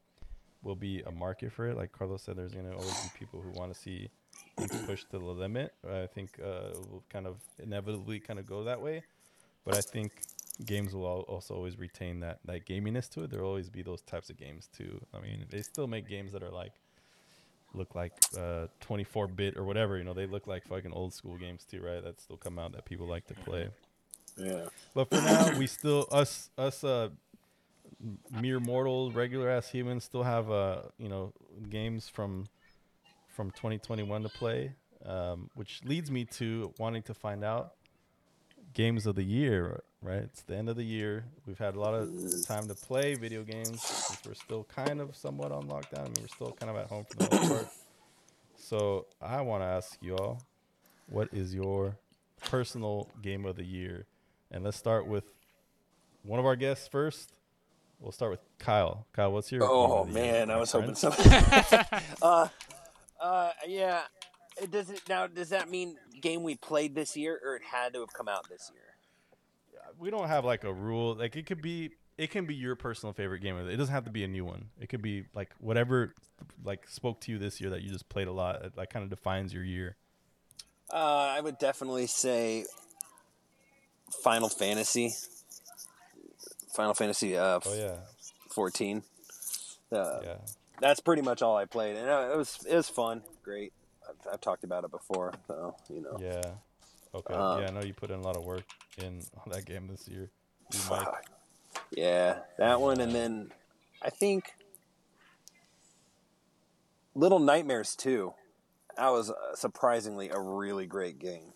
will be a market for it. Like Carlos said, there's gonna always be people who want to see things pushed to the limit. I think uh it will kind of inevitably kind of go that way. But I think games will also always retain that that gaminess to it. There'll always be those types of games too. I mean, they still make games that are like look like uh 24 bit or whatever, you know, they look like fucking old school games too, right? That still come out that people like to play. Yeah. But for now, we still us us uh mere mortal regular ass humans still have uh you know games from from 2021 to play, um, which leads me to wanting to find out games of the year. Right, it's the end of the year. We've had a lot of time to play video games since we're still kind of somewhat on lockdown. I mean, we're still kind of at home for the most part. So I want to ask you all, what is your personal game of the year? And let's start with one of our guests first. We'll start with Kyle. Kyle, what's your? Oh the year, man, I was friend? hoping so. uh, uh, yeah. It does it now? Does that mean game we played this year, or it had to have come out this year? We don't have like a rule. Like it could be, it can be your personal favorite game. It doesn't have to be a new one. It could be like whatever, like spoke to you this year that you just played a lot. It like kind of defines your year. Uh, I would definitely say Final Fantasy. Final Fantasy uh, Oh yeah, 14. Uh, yeah. That's pretty much all I played, and uh, it was it was fun, great. I've, I've talked about it before, so you know. Yeah. Okay. Um, yeah, I know you put in a lot of work in on that game this year. Yeah, that one, and then I think Little Nightmares too. That was uh, surprisingly a really great game.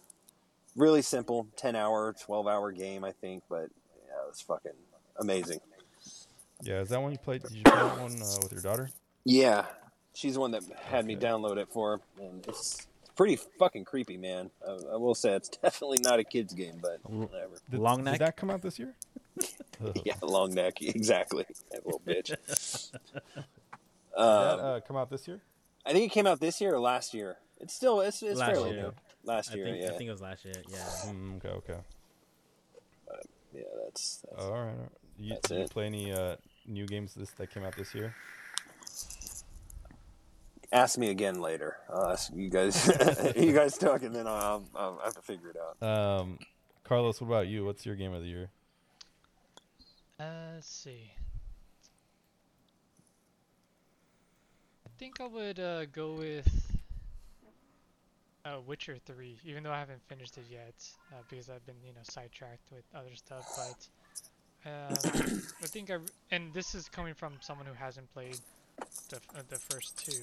Really simple, 10 hour, 12 hour game, I think, but yeah, it was fucking amazing. Yeah, is that one you played? Did you play that one uh, with your daughter? Yeah, she's the one that had me download it for, her, and it's pretty fucking creepy, man. I, I will say it's definitely not a kid's game, but whatever. Did, Long Did that come out this year? Yeah, long neck, exactly. That little bitch. Did that Um, uh, come out this year? I think it came out this year or last year. It's still it's, it's Last fairly year. new. Last year, I year, think yeah, I think it was last year. Yeah. Mm, okay, okay. yeah. That's, that's All right. all right. You, That's did you play any uh, new games this that came out this year? Ask me again later. I'll you guys. you guys talk, and then I'll, I'll have to figure it out. Um, Carlos, what about you? What's your game of the year? Uh, let's see. I think I would uh, go with uh, Witcher 3, even though I haven't finished it yet uh, because I've been, you know, sidetracked with other stuff. But um, I think I and this is coming from someone who hasn't played the, uh, the first two.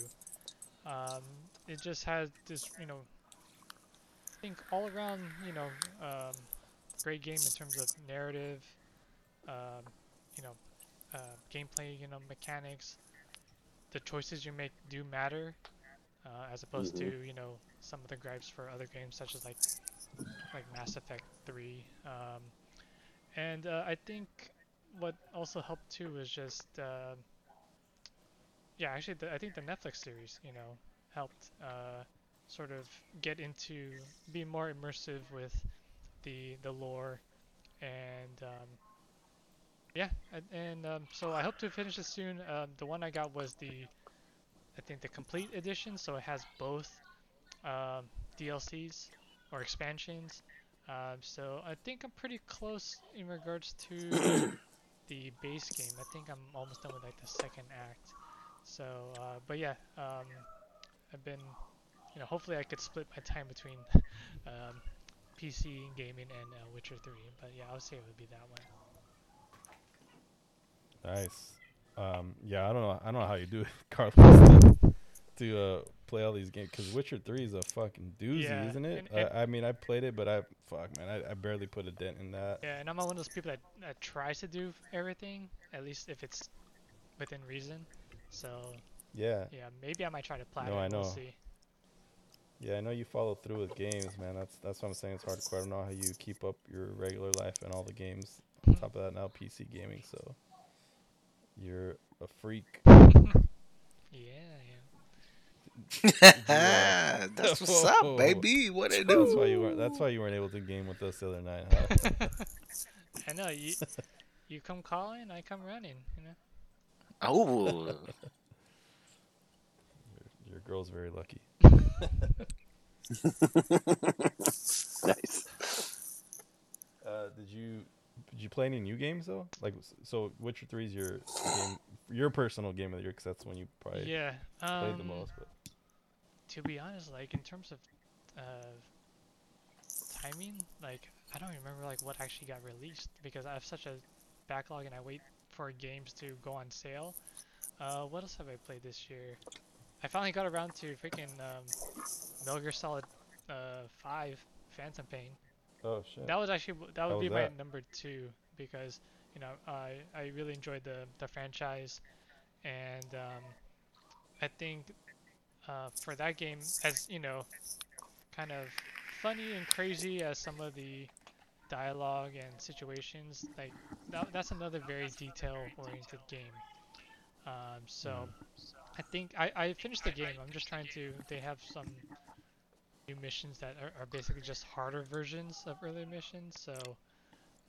Um, it just has this, you know, I think all around, you know, um, great game in terms of narrative, um, you know, uh, gameplay, you know, mechanics. The choices you make do matter, uh, as opposed to you know some of the gripes for other games such as like like Mass Effect 3. Um, and uh, I think what also helped too was just uh, yeah, actually the, I think the Netflix series you know helped uh, sort of get into be more immersive with the the lore and um, yeah and, and um, so I hope to finish this soon. Um, the one I got was the I think the complete edition, so it has both um, DLCs or expansions. Um, so I think I'm pretty close in regards to the base game. I think I'm almost done with like the second act. So, uh, but yeah, um, I've been, you know, hopefully I could split my time between um, PC gaming and uh, Witcher 3. But yeah, I would say it would be that one. Nice. Um, yeah, I don't know. I don't know how you do it, Carlos, to, to uh, play all these games because Witcher Three is a fucking doozy, Yeah, isn't it? and- and- I, I mean, I played it, but I fuck man, I, I barely put a dent in that. Yeah, and I'm one of those people that, that tries to do everything, at least if it's within reason. So Yeah, yeah, maybe I might try to platinum. I We'll know. see. yeah. I know you follow through with games, man. That's that's what I'm saying. It's hardcore. I don't know how you keep up your regular life and all the games. On hmm. top of that, now PC gaming. So you're a freak. Yeah, yeah. That's what's Whoa. up, baby. What it That's do? why you weren't. That's why you weren't able to game with us the other night, huh? I know you. You come calling, I come running. You know. Oh, Your girl's very lucky. Nice. Uh, did you did you play any new games though? Like so, Witcher Three is your game, your personal game of the year because that's when you probably Yeah. played Um, the most. But to be honest, like in terms of uh, timing, like I don't remember like what actually got released because I have such a backlog and I wait for games to go on sale. Uh, what else have I played this year? I finally got around to freaking um, Metal Gear Solid uh, Five: Phantom Pain. oh shit, That was actually that How would be my that? number two because you know I I really enjoyed the the franchise, and um, I think uh, for that game as you know, kind of funny and crazy as some of the dialogue and situations like that, that's another very detail oriented game. Um, so I think I, I finished the game. I'm just trying to. They have some new missions that are, are basically just harder versions of earlier missions. So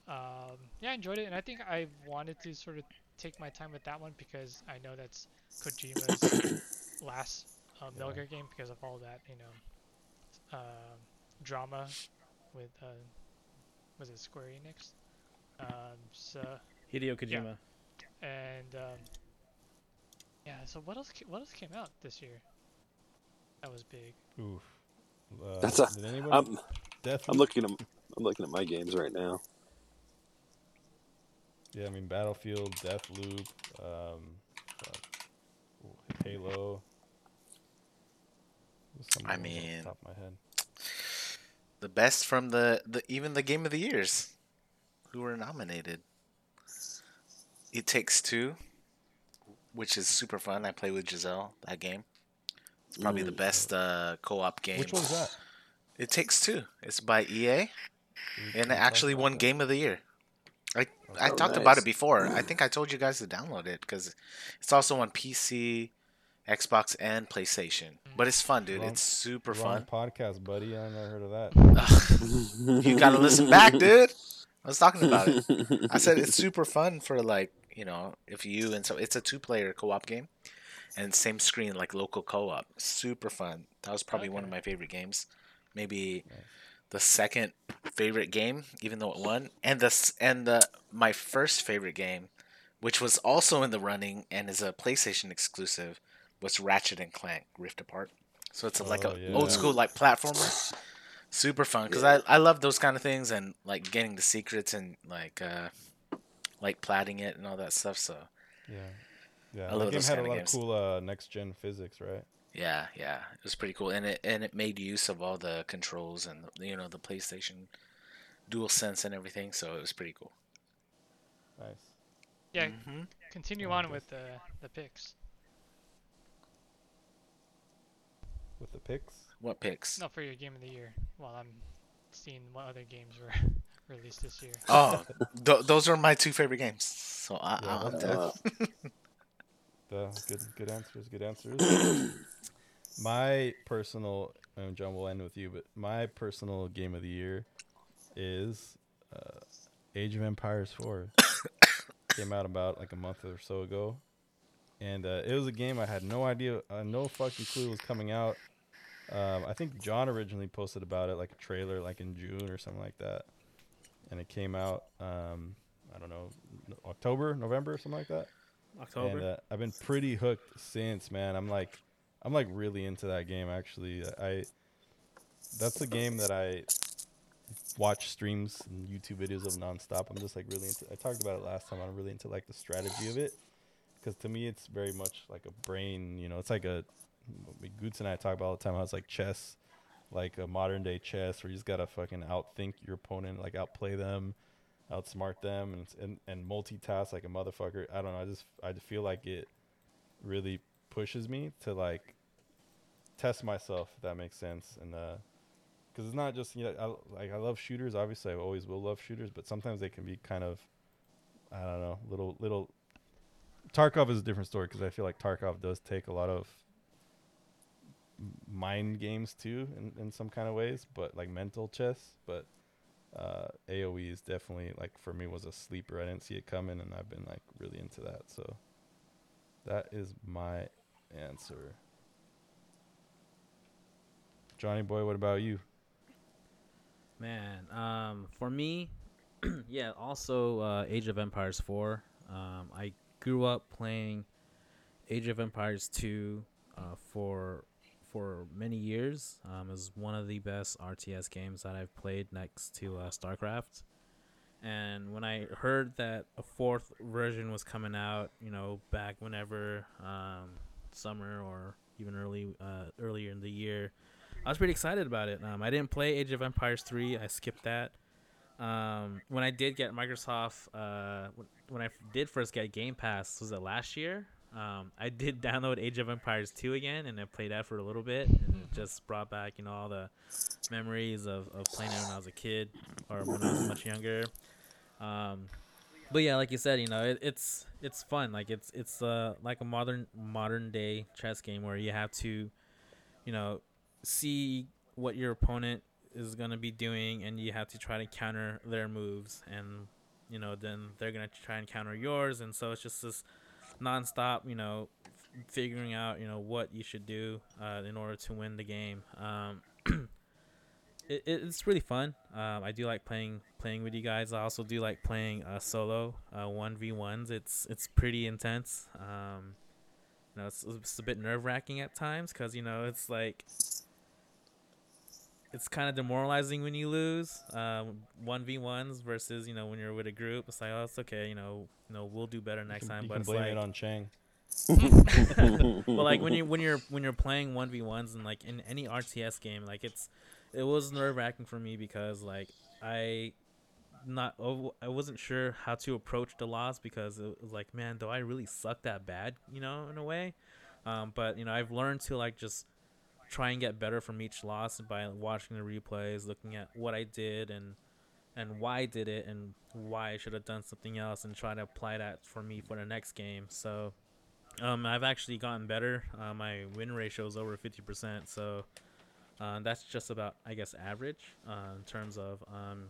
um, yeah, I enjoyed it, and I think I wanted to sort of take my time with that one because I know that's Kojima's last uh, Metal Yeah. Gear game because of all that you know um drama with uh, was it Square Enix? Um, so Hideo Kojima. and um, yeah, so what else? What else came out this year? That was big. oof. Uh, That's a- did anybody? I'm I'm looking at I'm looking at my games right now. Yeah, I mean Battlefield, Deathloop, um, fuck, ooh, Halo. I ones off the mean- top of my head. The best from the, the even the game of the years, who were nominated. It Takes Two, which is super fun. I play with Giselle that game. It's probably the Mm. best uh, co-op game. Which one's that? It Takes Two. It's by EA, and it actually about won that? Game of the Year. I I Oh, talked about it before. I think I told you guys to download it because it's also on PC, Xbox, and PlayStation. But it's fun, dude. Wrong- it's super Wrong fun. podcast, buddy. I never heard of that. you gotta listen back, dude. I was talking about it. I said it's super fun for like you know if you and so it's a two player co op game, and same screen like local co op. Super fun. That was probably one of my favorite games. Maybe Nice. the second favorite game, even though it won, and the and the my first favorite game, which was also in the running and is a PlayStation exclusive, was Ratchet and Clank Rift Apart. So it's a, like Oh, a yeah. old school like platformer. Super fun because I, I love those kind of things and like getting the secrets and like uh like platting it and all that stuff. So Yeah. Yeah. I the love game those had a kinda lot games. of cool uh, next gen physics, right? yeah, yeah, it was pretty cool and it and it made use of all the controls and you know the PlayStation Dual Sense and everything. So it was pretty cool. Nice. Yeah, Mhm. continue on with the the picks. With the picks. What picks? Not for your game of the year. While I'm seeing what other games were released this year. Oh, th- those are my two favorite games. So I, Yeah, I'm that's down. Uh, The good, good answers. Good answers. my personal, and John will end with you, but my personal game of the year is uh, Age of Empires 4. Came out about like a month or so ago, and uh, it was a game I had no idea, uh, no fucking clue was coming out. Um, I think John originally posted about it, like a trailer, like in June or something like that, and it came out. Um, I don't know, October, November, something like that. October. And uh, I've been pretty hooked since, man. I'm like, I'm like really into that game. Actually, I that's a game that I watch streams and YouTube videos of nonstop. I'm just like really into. I talked about it last time. I'm really into like the strategy of it because to me it's very much like a brain. You know, it's like a. Goots and I talk about all the time how it's like chess, like a modern day chess where you just gotta fucking outthink your opponent, like outplay them outsmart them and, and and multitask like a motherfucker. I don't know. I just I feel like it really pushes me to like test myself. If that makes sense. And uh, because it's not just you know I, like I love shooters. Obviously, I always will love shooters, but sometimes they can be kind of I don't know little little. Tarkov is a different story because I feel like Tarkov does take a lot of mind games too in, in some kind of ways, but like mental chess. But uh, AOE is definitely like for me was a sleeper. I didn't see it coming, and I've been like really into that. So that is my answer. Johnny boy, what about you? Man, um, for me, yeah, also uh, Age of Empires 4. Um, I grew up playing Age of Empires 2 uh, for for many years. Um, is one of the best RTS games that I've played next to uh, StarCraft. And when I heard that a fourth version was coming out, you know, back whenever um, summer or even early uh, earlier in the year, I was pretty excited about it. Um, I didn't play Age of Empires 3. I skipped that. Um, when I did get Microsoft, uh, when I did first get Game Pass, was it last year? Um, I did download Age of Empires 2 again, and I played that for a little bit, and it just brought back, you know, all the memories of, of playing it when I was a kid or when I was much younger. Um, but yeah, like you said, you know, it, it's it's fun. Like it's it's uh like a modern modern day chess game where you have to, you know, see what your opponent is going to be doing and you have to try to counter their moves and you know then they're going to try and counter yours and so it's just this nonstop you know f- figuring out you know what you should do uh, in order to win the game. Um, it, it- it's really fun. Um, i do like playing playing with you guys. I also do like playing uh, solo uh, 1v1s it's it's pretty intense. Um, you know it's, it's a bit nerve-wracking at times because you know it's like it's kind of demoralizing when you lose one v ones versus you know when you're with a group. It's like oh, it's okay, you know, you know we'll do better next you can, time. you but can it's blame like, it on Chang. but like when you when you're when you're playing one v ones and like in any RTS game, like it's it was nerve wracking for me because like I not oh, I wasn't sure how to approach the loss because it was like man, do I really suck that bad? You know, in a way. Um, but you know, I've learned to like just try and get better from each loss by watching the replays, looking at what I did and and why I did it and why I should have done something else and try to apply that for me for the next game. So um, I've actually gotten better. Uh, my win ratio is over 50%. So uh, that's just about, I guess, average uh, in terms of um,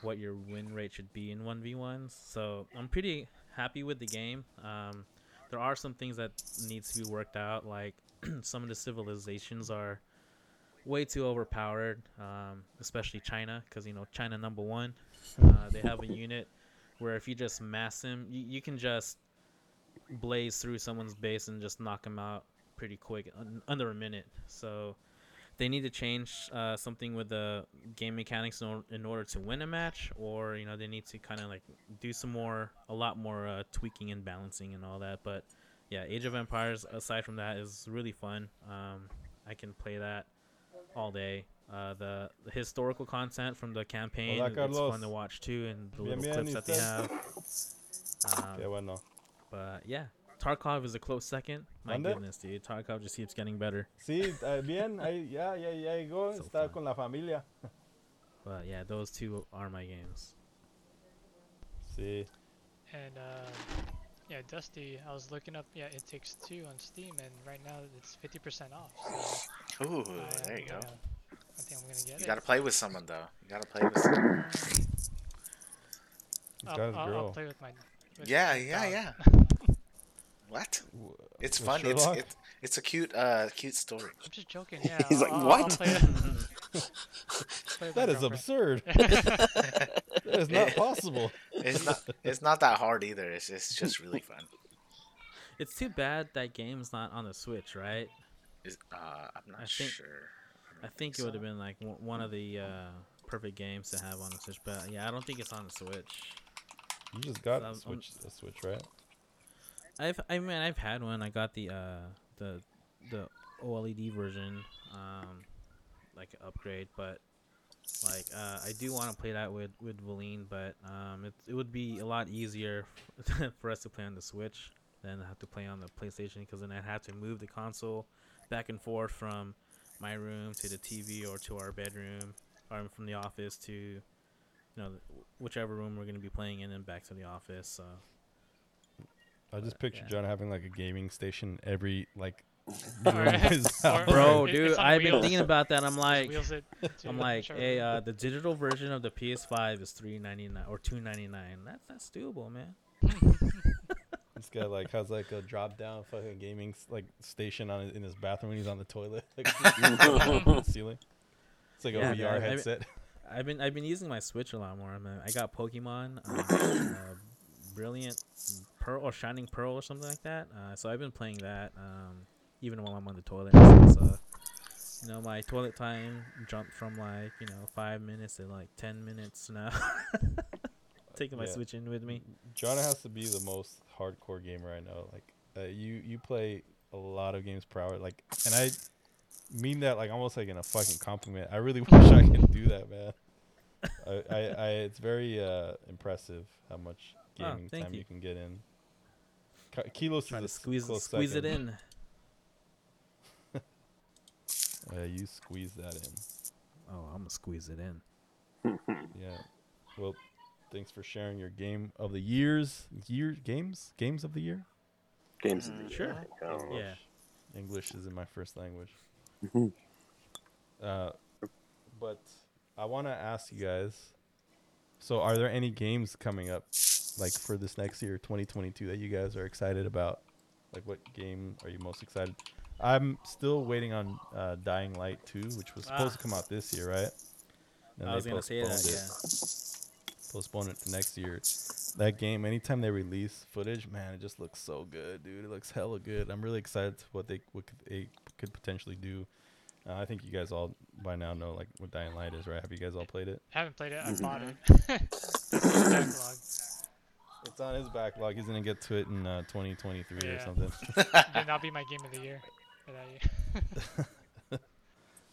what your win rate should be in 1v1s. So I'm pretty happy with the game. Um, there are some things that needs to be worked out, like some of the civilizations are way too overpowered, um, especially China, because you know China number one. Uh, they have a unit where if you just mass him, you, you can just blaze through someone's base and just knock them out pretty quick, un- under a minute. So they need to change uh, something with the game mechanics in, or- in order to win a match, or you know they need to kind of like do some more, a lot more uh, tweaking and balancing and all that. But yeah, Age of Empires aside from that is really fun. Um, I can play that all day. Uh, the, the historical content from the campaign Hola, it's fun to watch too, and the Bien, little bien, clips that they have. Um, Yeah, bueno. but yeah, Tarkov is a close second. My ¿Mande? goodness, dude, Tarkov just keeps getting better. Sí, eh, bien, ahí, ya, ya, ya llegó, So está fun. con la familia. But yeah, those two are my games. Sí. And uh, yeah, Dusty, I was looking up. Yeah, it takes two on Steam, and right now it's 50% off. So Ooh, I, there you uh, go. I think I'm gonna get You it. gotta play with someone though. You gotta play with someone. I'll, I'll, I'll play with my. With Yeah, yeah, dog. yeah. What? It's with fun. It's Sherlock? it, it's a cute uh cute story. I'm just joking. Yeah. He's I'll, like, I'll- I'll "What?" Play it- play with my That is absurd. that is not possible. It's not it's not that hard either. It's it's just really fun. It's too bad that game's not on the Switch, right? Is uh I'm not I think- sure. I think it would have been like one one of the uh, perfect games to have on the Switch, but yeah, I don't think it's on the Switch. You just got a switch, a switch, right? I've I mean I've had one. I got the uh the the OLED version, um, like an upgrade, but like uh, I do want to play that with with Valine, but um, it it would be a lot easier for us to play on the Switch than have to play on the PlayStation because then I'd have to move the console back and forth from my room to the TV or to our bedroom, or from the office to you know whichever room we're gonna be playing in and back to the office. So. I just But, picture yeah. John having like a gaming station every like Or- room of his or- house. Bro, dude, it's I've been thinking about that. I'm like, it I'm like, hey, uh, the digital version of the PS5 is three ninety nine or two ninety nine. That's that's doable, man. This guy like has like a drop down fucking gaming like station on his, in his bathroom when he's on the toilet, like the ceiling. It's like Yeah, a VR man, I- headset. I've been I've been using my Switch a lot more. Man. I got Pokemon, um, uh, Brilliant Pearl or Shining Pearl or something like that. Uh, so I've been playing that um, even while I'm on the toilet. So, you know, my toilet time jumped from like you know five minutes to like ten minutes now. Taking my Yeah. Switch in with me. John has to be the most hardcore gamer I know. Like, uh, you you play a lot of games per hour. Like, and I mean that like almost like in a fucking compliment. I really wish I could do that, man. I, I, I it's very uh, impressive how much Oh, gaming thank time you. you. can get in. Ki- Keylos Try is to squeeze squeeze it in. Yeah, you squeeze that in. Oh, I'm gonna squeeze it in. Yeah. Well, thanks for sharing your game of the years, year games, games of the year. Games of the Sure. year. I don't. Yeah. English is in my first language. uh, but I want to ask you guys. So, are there any games coming up, like for this next year, 2022, that you guys are excited about? Like, what game are you most excited? I'm still waiting on uh, Dying Light 2, which was supposed to Ah. come out this year, right? And I was gonna say that. it Yeah. postpone it to next year. That game, anytime they release footage, man, it just looks so good, dude. It looks hella good. I'm really excited to what they what could, they could potentially do. Uh, I think you guys all by now know like what Dying Light is, right? Have you guys all played it? haven't played it. I bought it. It's in the backlog. It's on his backlog. He's gonna get to it in uh, 2023 or something. Then that'll be my game of the year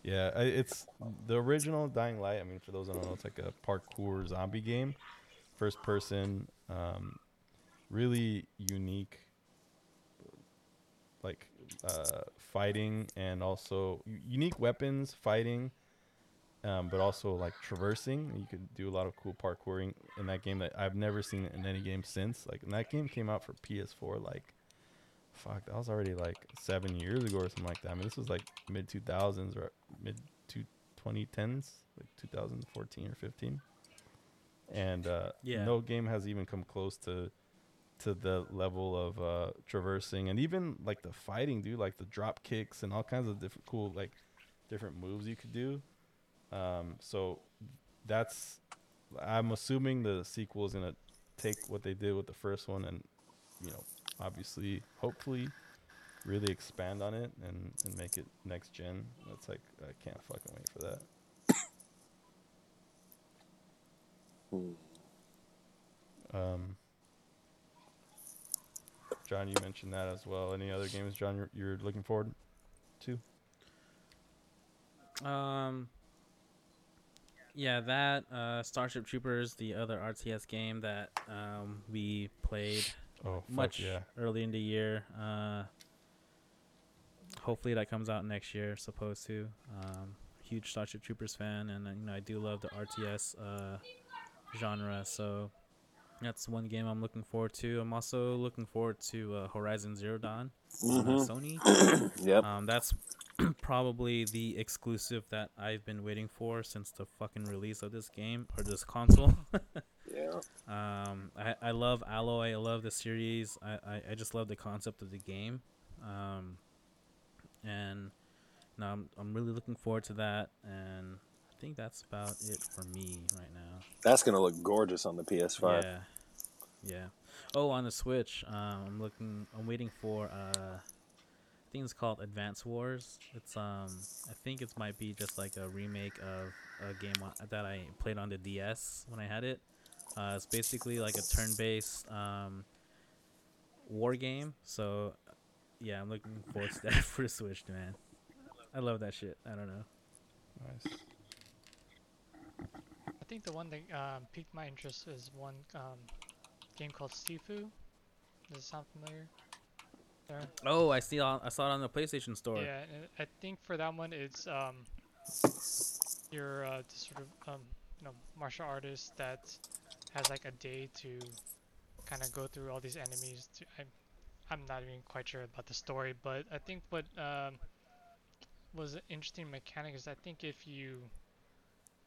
Yeah, it's the original Dying Light. I mean, for those that don't know, it's like a parkour zombie game, first person, um, really unique, like uh, fighting and also unique weapons, fighting, um, but also like traversing. You could do a lot of cool parkouring in that game that I've never seen in any game since. Like, and that game came out for PS4 like fuck, that was already like seven years ago or something like that. I mean, this was like mid 2000s or mid to 2010s, like 2014 or 15. And uh, Yeah. no game has even come close to to the level of uh, traversing and even like the fighting, dude, like the drop kicks and all kinds of different cool like different moves you could do. Um, so that's I'm assuming the sequel is gonna take what they did with the first one and you know obviously hopefully really expand on it and, and make it next gen, that's like I can't fucking wait for that. Um, John, you mentioned that as well. Any other games, John, you're, you're looking forward to? Um. Yeah, that uh, Starship Troopers, the other RTS game that um, we played Oh, fuck much yeah. early in the year. Uh, hopefully that comes out next year. Supposed to. Um, huge Starship Troopers fan, and uh, you know I do love the RTS uh, genre. So that's one game I'm looking forward to. I'm also looking forward to uh, Horizon Zero Dawn on uh, Mhm. Sony. Yep. Um, that's probably the exclusive that I've been waiting for since the fucking release of this game or this console. Yeah. um, I, I love Aloy. I love the series. I, I, I just love the concept of the game. Um, and now I'm, I'm really looking forward to that. And I think that's about it for me right now. That's gonna look gorgeous on the PS5. Yeah, yeah. Oh, on the Switch, um, I'm looking. I'm waiting for. Uh, I think it's called Advance Wars. It's um. I think it might be just like a remake of a game that I played on the DS when I had it. Uh, it's basically like a turn-based um, war game. So, yeah, I'm looking forward to that for the Switch, man. I love that shit. I don't know. Nice. I think the one that um, piqued my interest is one um, game called Sifu. Does it sound familiar? There. Oh, I see. On, I saw it on the PlayStation Store. Yeah, I think for that one, it's um, you're uh, sort of um, you know martial artist that has like a day to kind of go through all these enemies. To, I'm, I'm not even quite sure about the story, but I think what um, was an interesting mechanic is I think if you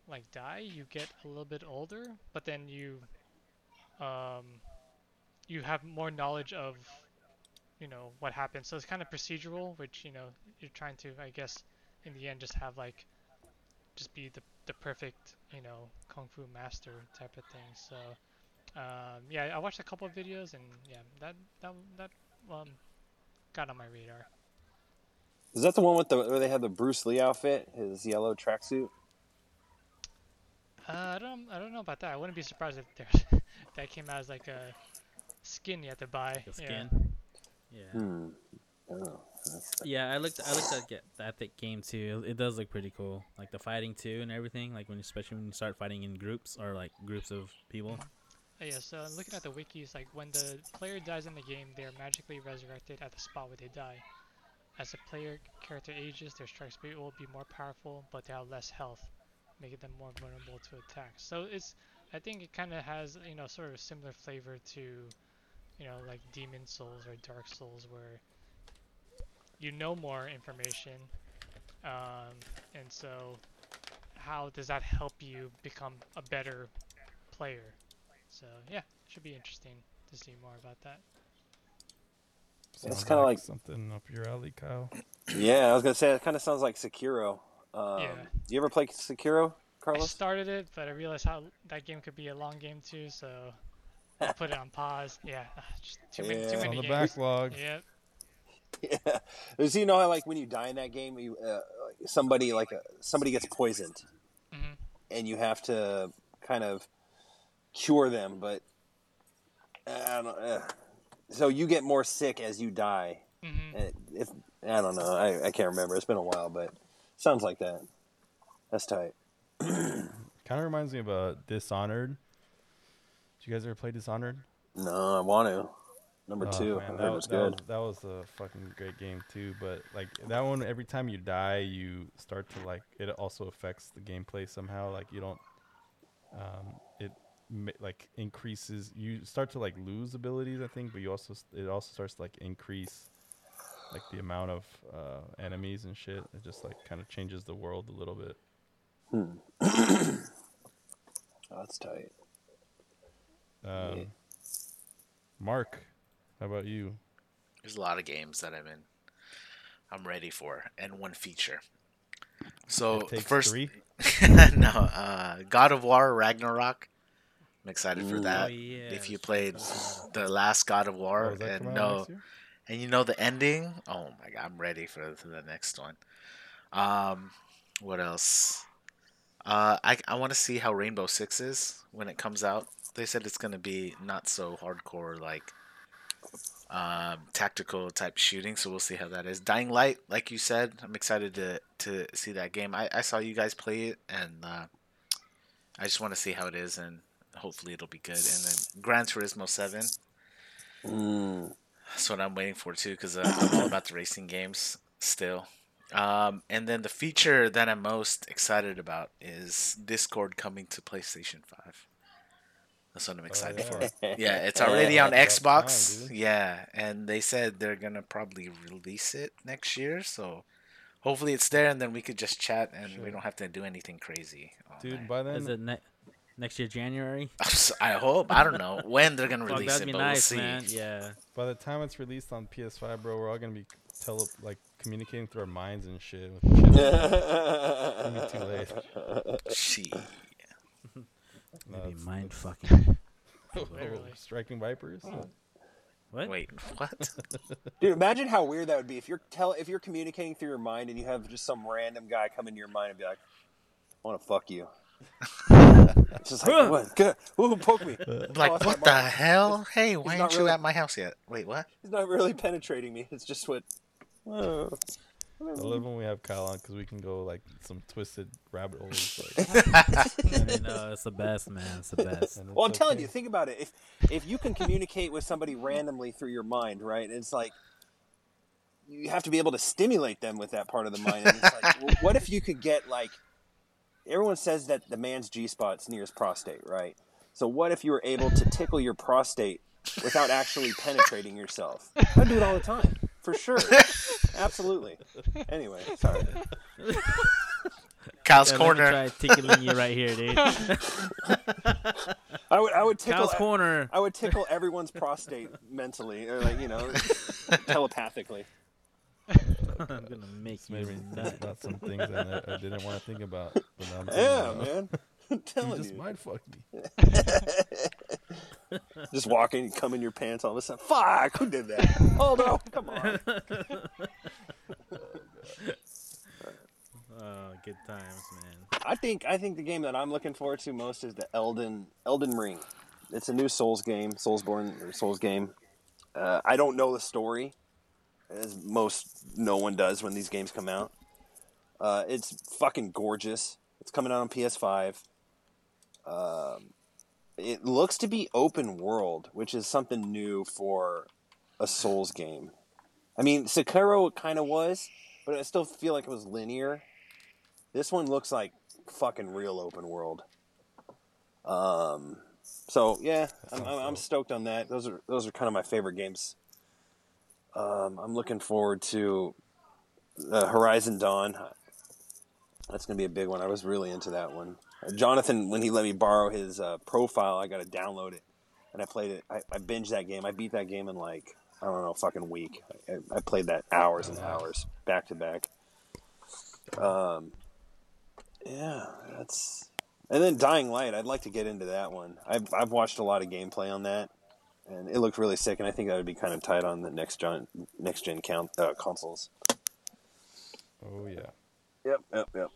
like die, you get a little bit older, but then you um, you have more knowledge of you know what happened. So it's kind of procedural, which you know you're trying to, I guess, in the end, just have like just be the the perfect you know kung fu master type of thing. So um, yeah, I watched a couple of videos and yeah, that that that um got on my radar. Is that the one with the where they had the Bruce Lee outfit, his yellow tracksuit? Uh, I don't I don't know about that. I wouldn't be surprised if there that came out as like a skin you have to buy. The Yeah. skin. Yeah. Hmm. Oh, Yeah, I looked. I looked at get at that game too. It does look pretty cool, like the fighting too and everything. Like when, especially when you start fighting in groups or like groups of people. Uh, yeah, so looking at the wikis, like when the player dies in the game, they are magically resurrected at the spot where they die. As the player character ages, their strike speed will be more powerful, but they have less health, making them more vulnerable to attacks. So it's, I think it kind of has, you know, sort of similar flavor to, you know, like Demon Souls or Dark Souls, where you know more information, um, and so how does that help you become a better player? So yeah, should be interesting to see more about that. Sounds kinda like- something up your alley, Kyle. yeah, I was gonna say it kind of sounds like Sekiro. Um, Yeah. You ever play Sekiro, Carlos? I started it, but I realized how that game could be a long game too, so I put it on pause. Yeah, just too many, Yeah. too many on the games. backlog. Yep. yeah. There's you know how like when you die in that game, you uh, somebody like uh somebody gets poisoned, Mhm. and you have to kind of cure them, but I don't, uh, so you get more sick as you die. Mhm. And if I don't know, I, I can't remember. It's been a while, but sounds like that. That's tight. Kind of reminds me of a Dishonored. Did you guys ever play Dishonored? No, I want to. Number Oh, two, man, that, was, that good. was that was a fucking great game too. But like that one, every time you die, you start to like it. Also affects the gameplay somehow. Like you don't, um, it like increases. You start to like lose abilities, I think, but you also it also starts to like increase like the amount of uh, enemies and shit. It just like kind of changes the world a little bit. Oh, that's tight. Um, Mark, how about you? There's a lot of games that I'm in. I'm ready for, and one feature. So It takes first, three. no, uh, God of War Ragnarok. I'm excited for that. oh yeah. if you played the last God of Oh, War, is that and coming no, and you know the ending. Oh my god, I'm ready for, for the next one. Um, what else? Uh, I I want to see how Rainbow Six is when it comes out. They said it's gonna be not so hardcore like um, tactical type shooting, so we'll see how that is. Dying Light, like you said, I'm excited to to see that game. I, I saw you guys play it, and uh, I just want to see how it is, and hopefully it'll be good. And then Gran Turismo Seven, Mm. that's what I'm waiting for too, because uh, I'm all about the racing games still. Um, and then the feature that I'm most excited about is Discord coming to PlayStation Five. That's what I'm oh, excited yeah. for. Yeah, it's already on About time, Xbox. yeah, and they said they're gonna probably release it next year, so hopefully it's there, and then we could just chat, and we don't have to do anything crazy. Dude, night. by then, Is it ne- next year January? I hope. I don't know when they're gonna Fuck, release that'd it, be but nice, we'll see. man. Yeah. by the time it's released on PS5, bro, we're all gonna be tele like communicating through our minds and shit. With shit. gonna be too late. She. No, Maybe it's- mind fucking. Oh, literally. striking vipers. Oh. What? Wait, what? Dude, imagine how weird that would be if you're tell if you're communicating through your mind and you have just some random guy come into your mind and be like, "I want to fuck you." it's just like, what? Good. Ooh, poke me. like, Oh, what the mom. hell? Hey, why not aren't you at my house yet? Wait, what? He's not really penetrating me. It's just what. Oh. I love when we have Kyle on because we can go like some twisted rabbit holes. Like, I know it's the best, man. It's the best. and Well, I'm it's telling you, think about it. If if you can communicate with somebody randomly through your mind, right? It's like you have to be able to stimulate them with that part of the mind. And it's like, well, what if you could get like everyone says that the man's G spot's near his prostate, right? So what if you were able to tickle your prostate without actually penetrating yourself? I do it all the time, for sure, absolutely. Anyway, sorry. Kyle's Yeah, let me corner. try tickling you right here, dude. I would I would tickle Kyle's corner. I would tickle everyone's prostate mentally, or like you know, telepathically. I'm gonna make It's you made me nut. think some things that I, I didn't want to think about. But now I'm thinking Yeah, about it. man. I'm telling You telling just you. mind fucked me. Just walking, come in your pants all of a sudden. Fuck! Who did that? Oh no! Come on. Oh, good times, man. I think I think the game that I'm looking forward to most is the Elden Elden Ring. It's a new Souls game, Soulsborne or Souls game. Uh, I don't know the story, as most no one does when these games come out. Uh, it's fucking gorgeous. It's coming out on PS5. Um, it looks to be open world, which is something new for a Souls game. I mean, Sekiro kind of was, but I still feel like it was linear. This one looks like fucking real open world. Um, so yeah, I'm, I'm, I'm stoked on that. Those are those are kind of my favorite games. Um, I'm looking forward to uh, Horizon Dawn. That's gonna be a big one. I was really into that one. Uh, Jonathan, when he let me borrow his uh, profile, I got to download it, and I played it. I, I binged that game. I beat that game in like I don't know, a fucking week. I, I played that hours and hours back to back. Um, yeah, that's and then Dying Light. I'd like to get into that one. I've I've watched a lot of gameplay on that, and it looked really sick. And I think that would be kind of tight on the next gen next gen count uh, consoles. Oh yeah, Yep, yep, yep.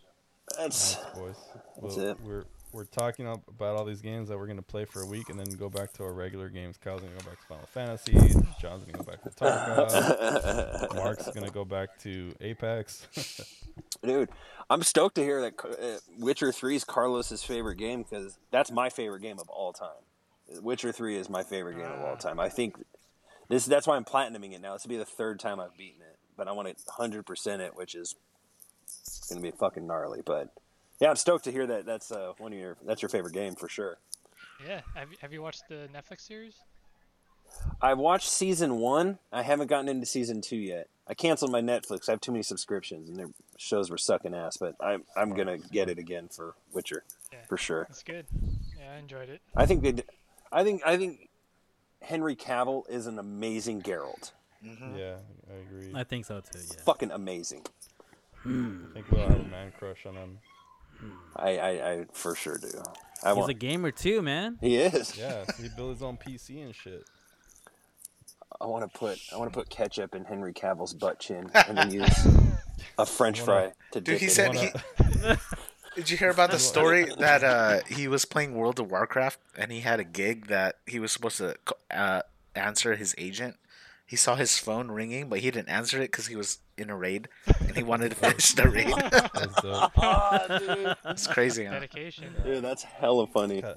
That's nice boys. That's Well, it. We're we're talking about all these games that we're gonna play for a week, and then go back to our regular games. Kyle's gonna go back to Final Fantasy. John's gonna go back to Tarkov. Mark's gonna go back to Apex. dude. I'm stoked to hear that uh, Witcher Three is Carlos's favorite game because that's my favorite game of all time. Witcher Three is my favorite game of all time. I think this that's why I'm platinuming it now. This will be the third time I've beaten it, but I want to 100 percent it, which is gonna be fucking gnarly. But yeah, I'm stoked to hear that that's uh, one of your that's your favorite game for sure. Yeah. Have you, have you watched the Netflix series? I watched season one. I haven't gotten into season two yet. I canceled my Netflix. I have too many subscriptions, and their shows were sucking ass. But I'm I'm gonna get it again for Witcher Yeah. for sure. It's good. Yeah, I enjoyed it. I think they. d- I think I think Henry Cavill is an amazing Geralt. Mhm. yeah, I agree. I think so too. Yeah. Fucking amazing. I think we'll have a man crush on him. I I, I for sure do. I He's want. a gamer too, man. he is. Yeah, he built his own PC and shit. I want to put I want to put ketchup in Henry Cavill's butt chin and then use a French fry to Dude, dip he it said in. he. Did you hear about the story that uh, he was playing World of Warcraft and he had a gig that he was supposed to uh, answer his agent? He saw his phone ringing, but he didn't answer it because he was in a raid and he wanted to finish the raid. That's dope. It's crazy. Huh? Dedication. Dude, that's hella funny. Uh,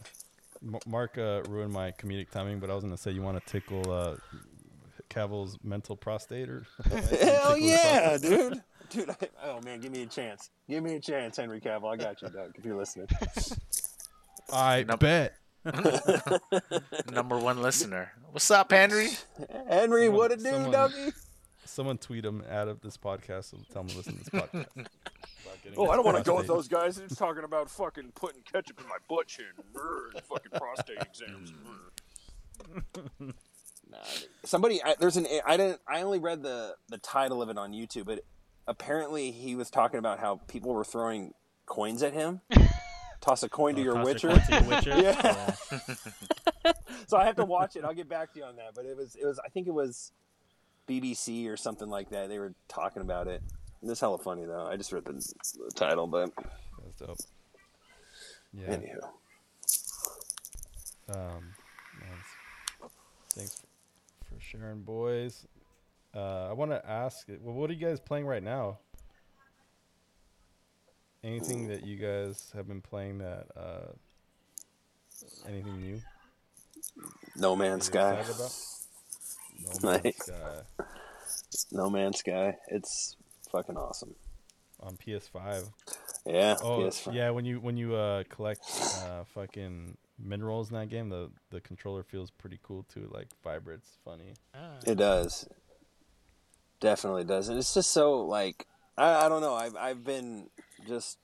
Mark uh, ruined my comedic timing, but I was gonna say you want to tickle uh, Cavill's mental prostate or Hell yeah, dude. Dude, I, oh man, give me a chance. Give me a chance, Henry Cavill. I got you, Doug, if you're listening. I Nope. bet. Number one listener. What's up, Henry? Henry, Someone- what it do, someone- doggy? Someone tweet him out of this podcast and tell him to listen to this podcast. Oh, I don't want to go with those guys. They're just talking about fucking putting ketchup in my butt chin. Brr, fucking prostate exams. Mm. Nah, somebody, I, there's an. I didn't. I only read the the title of it on YouTube, but apparently he was talking about how people were throwing coins at him. Toss a coin to Oh, your Witcher. coin to your Witcher? Yeah. so I have to watch it. I'll get back to you on that. But it was. It was. I think it was BBC or something like that. They were talking about it. It's hella funny though. I just read the, the title, but That's dope. Yeah. anywho. Um, nice. Thanks for sharing, boys. Uh, I want to ask, well, what are you guys playing right now? Anything that you guys have been playing that, uh, anything new? No Man's Sky. Excited about? No Man's Nice. Sky No Man's Sky. It's fucking awesome. on PS5. Yeah. Oh, PS5. yeah. When you when you uh, collect uh, fucking minerals in that game, the the controller feels pretty cool too. Like vibrates, funny. Ah. It does. Definitely does. And it's just so like I, I don't know. I've I've been just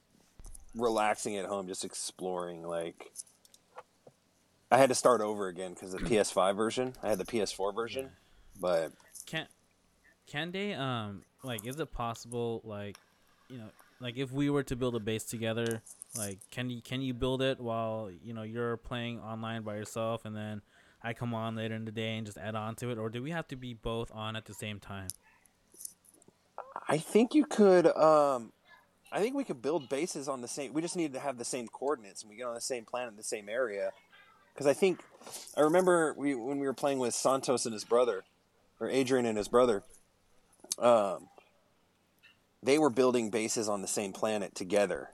relaxing at home, just exploring. Like I had to start over again because the PS5 version. I had the PS4 version, but Can can they um like is it possible like you know like if we were to build a base together like can you can you build it while you know you're playing online by yourself and then I come on later in the day and just add on to it or do we have to be both on at the same time? I think you could. Um, I think we could build bases on the same. We just need to have the same coordinates, and we get on the same planet, in the same area. Because I think I remember we when we were playing with Santos and his brother, or Adrian and his brother. Um, they were building bases on the same planet together,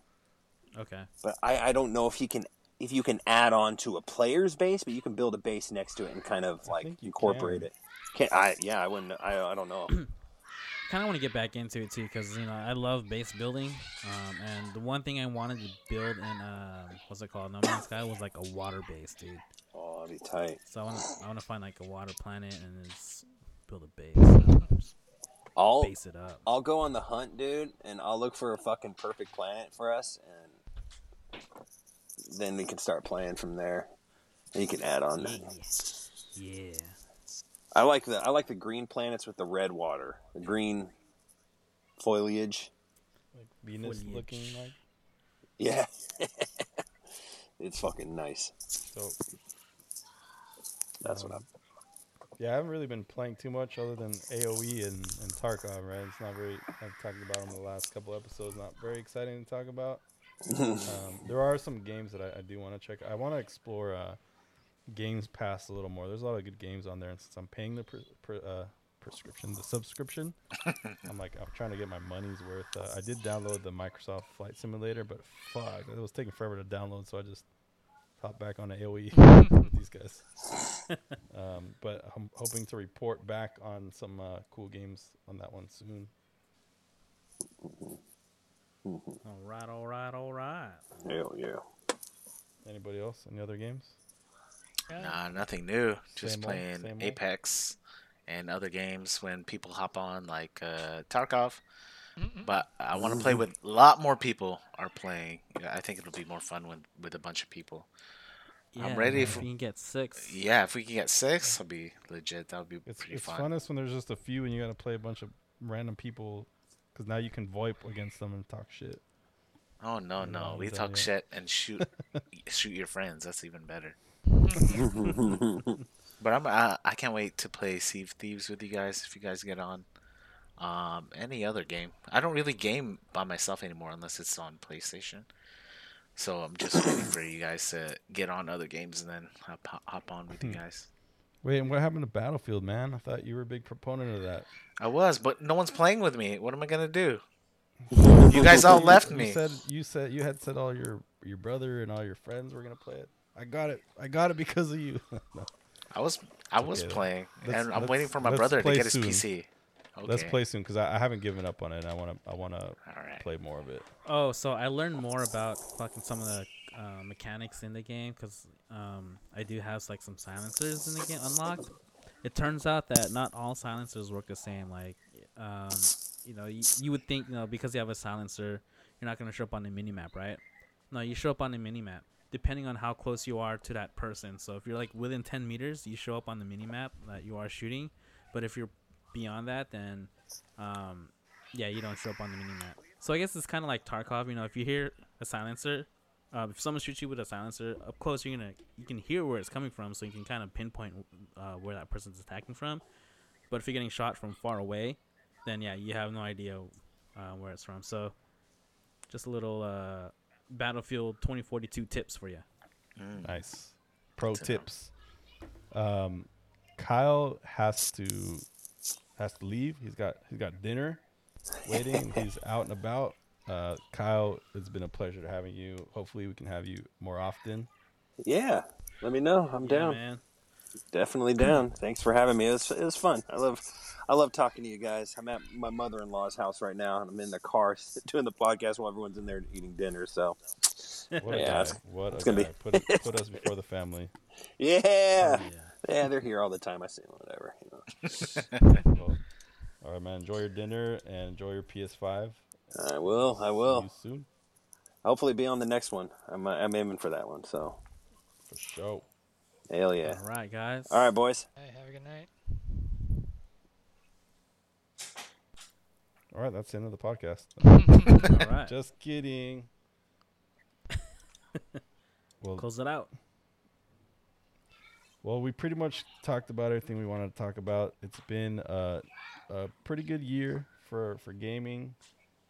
Okay. but I, I don't know if you can if you can add on to a player's base, but you can build a base next to it and kind of like incorporate can. it. Can I? Yeah, I wouldn't. I, I don't know. kind of want to get back into it too because you know I love base building. Um, and the one thing I wanted to build in uh, what's it called No Man's Sky was like a water base, dude. Oh, that'd be tight. So I want to I want to find like a water planet and just build a base. I'll base it up. I'll go on the hunt, dude, and I'll look for a fucking perfect planet for us, and then we can start playing from there. And you can add on. Yeah. Yeah. I like the I like the green planets with the red water, the green foliage. Like Venus Foliage. looking like. Yeah, it's fucking nice. So That's what um, I'm. Yeah, I haven't really been playing too much other than AOE and, and Tarkov. Right, it's not very. I've talked about them the last couple episodes. Not very exciting to talk about. Um, there are some games that I, I do want to check. I want to explore uh, Games Pass a little more. There's a lot of good games on there, and since I'm paying the pre- pre- uh, prescription, the subscription, I'm like I'm trying to get my money's worth. Uh, I did download the Microsoft Flight Simulator, but fuck, it was taking forever to download, so I just hopped back on the AOE with these guys. um, but I'm hoping to report back on some uh, cool games on that one soon. All right. All right. All right. Hell yeah. Anybody else? Any other games? Nah, nothing new. Just Same old, playing same old. Apex and other games when people hop on, like uh, Tarkov. Mm-mm. But I want to play with a lot more people are playing. I think it'll be more fun when with a bunch of people. I'm Yeah, ready if for- we can get six. Yeah, if we can get six, that'll be legit. That would be It's pretty it's fun. funnest when there's just a few and you got to play a bunch of random people because now you can VoIP against them and talk shit. Oh no, no, we talk yet. shit and shoot shoot your friends. That's even better. But I'm I, I can't wait to play Sea of Thieves with you guys if you guys get on. Um, any other game. I don't really game by myself anymore unless it's on PlayStation. So I'm just waiting for you guys to get on other games and then hop, hop on with you Hmm. guys. Wait, and what happened to Battlefield, man? I thought you were a big proponent of that. I was, but no one's playing with me. What am I gonna do? You guys all left You me. said you said you had said all your your brother and all your friends were gonna play it. I got it. I got it because of you. No. I was I was okay, then. playing, Let's- and I'm waiting for my brother to get his soon. PC. Okay. Let's play soon because I, I haven't given up on it. and I want to. I want to play more of it. Oh, so I learned more about fucking some of the uh, mechanics in the game because um, I do have like some silencers in the game unlocked. It turns out that not all silencers work the same. Like, um, you know, you, you would think you know because you have a silencer, you're not gonna show up on the minimap, right? No, you show up on the minimap depending on how close you are to that person. So if you're like within 10 meters, you show up on the minimap that you are shooting. But if you're beyond that, then um, yeah, you don't show up on the minimap. So I guess it's kind of like Tarkov. You know, if you hear a silencer, uh, if someone shoots you with a silencer up close, you're gonna you can hear where it's coming from, so you can kind of pinpoint uh, where that person's attacking from. But if you're getting shot from far away, then yeah, you have no idea uh, where it's from. So just a little uh, Battlefield 2042 tips for you. Mm. Nice. Pro Good to know. tips. Um, Kyle has to has to leave. He's got he's got dinner waiting. he's out and about. Uh, Kyle, it's been a pleasure having you. Hopefully, we can have you more often. Yeah, let me know. I'm Yeah, down. man. Definitely down. Thanks for having me. It was, it was fun. I love I love talking to you guys. I'm at my mother in law's house right now, and I'm in the car doing the podcast while everyone's in there eating dinner. So, What a Yeah, guy! it's- What it's a gonna guy! be- Put put us before the family. yeah, Oh, yeah. yeah, they're here all the time. I see them, whatever. You know. Well, all right, man. Enjoy your dinner and enjoy your PS5. I will. I See will. you soon Hopefully, be on the next one. I'm uh, I'm aiming for that one. So, for sure. hell yeah. All right, guys. All right, boys. Hey, have a good night. All right, that's the end of the podcast. All right. Just kidding. well, Close it out. Well, we pretty much talked about everything we wanted to talk about. It's been a, a pretty good year for for gaming.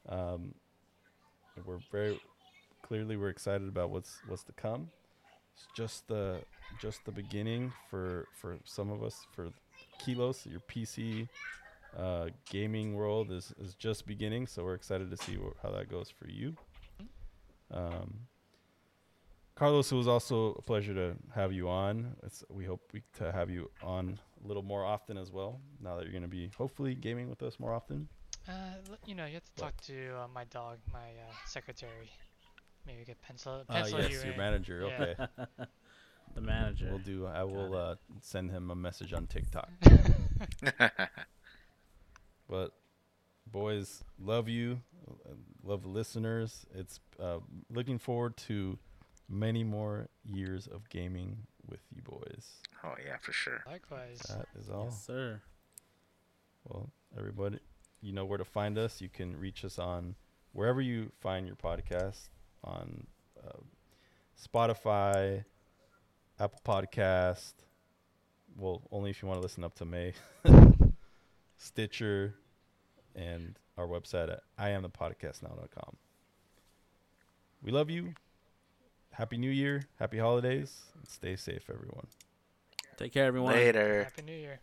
Um, we're very clearly we're excited about what's what's to come. It's just the just the beginning for for some of us. For Keylos, your PC uh, gaming world is is just beginning. So we're excited to see wh- how that goes for you. Um, Carlos, it was also a pleasure to have you on. It's, we hope we to have you on a little more often as well. Now that you're going to be hopefully gaming with us more often. Uh, you know, you have to What? talk to uh, my dog, my uh, secretary. Maybe get pencil Uh, pencil yes, you your in. manager. Yeah. Okay, the manager. we'll do. I will uh, send him a message on TikTok. But boys, love you. uh, Love the listeners. It's uh, looking forward to many more years of gaming with you boys. oh yeah, for sure. Likewise. That is all. Yes, sir. Well, everybody, you know where to find us. You can reach us on wherever you find your podcast on uh, Spotify, Apple Podcast. Well, only if you want to listen up to May, Stitcher, and our website at iamthepodcastnow.com. We love you. Happy New Year. Happy holidays. And stay safe, everyone. Take care, everyone. Later. Happy New Year.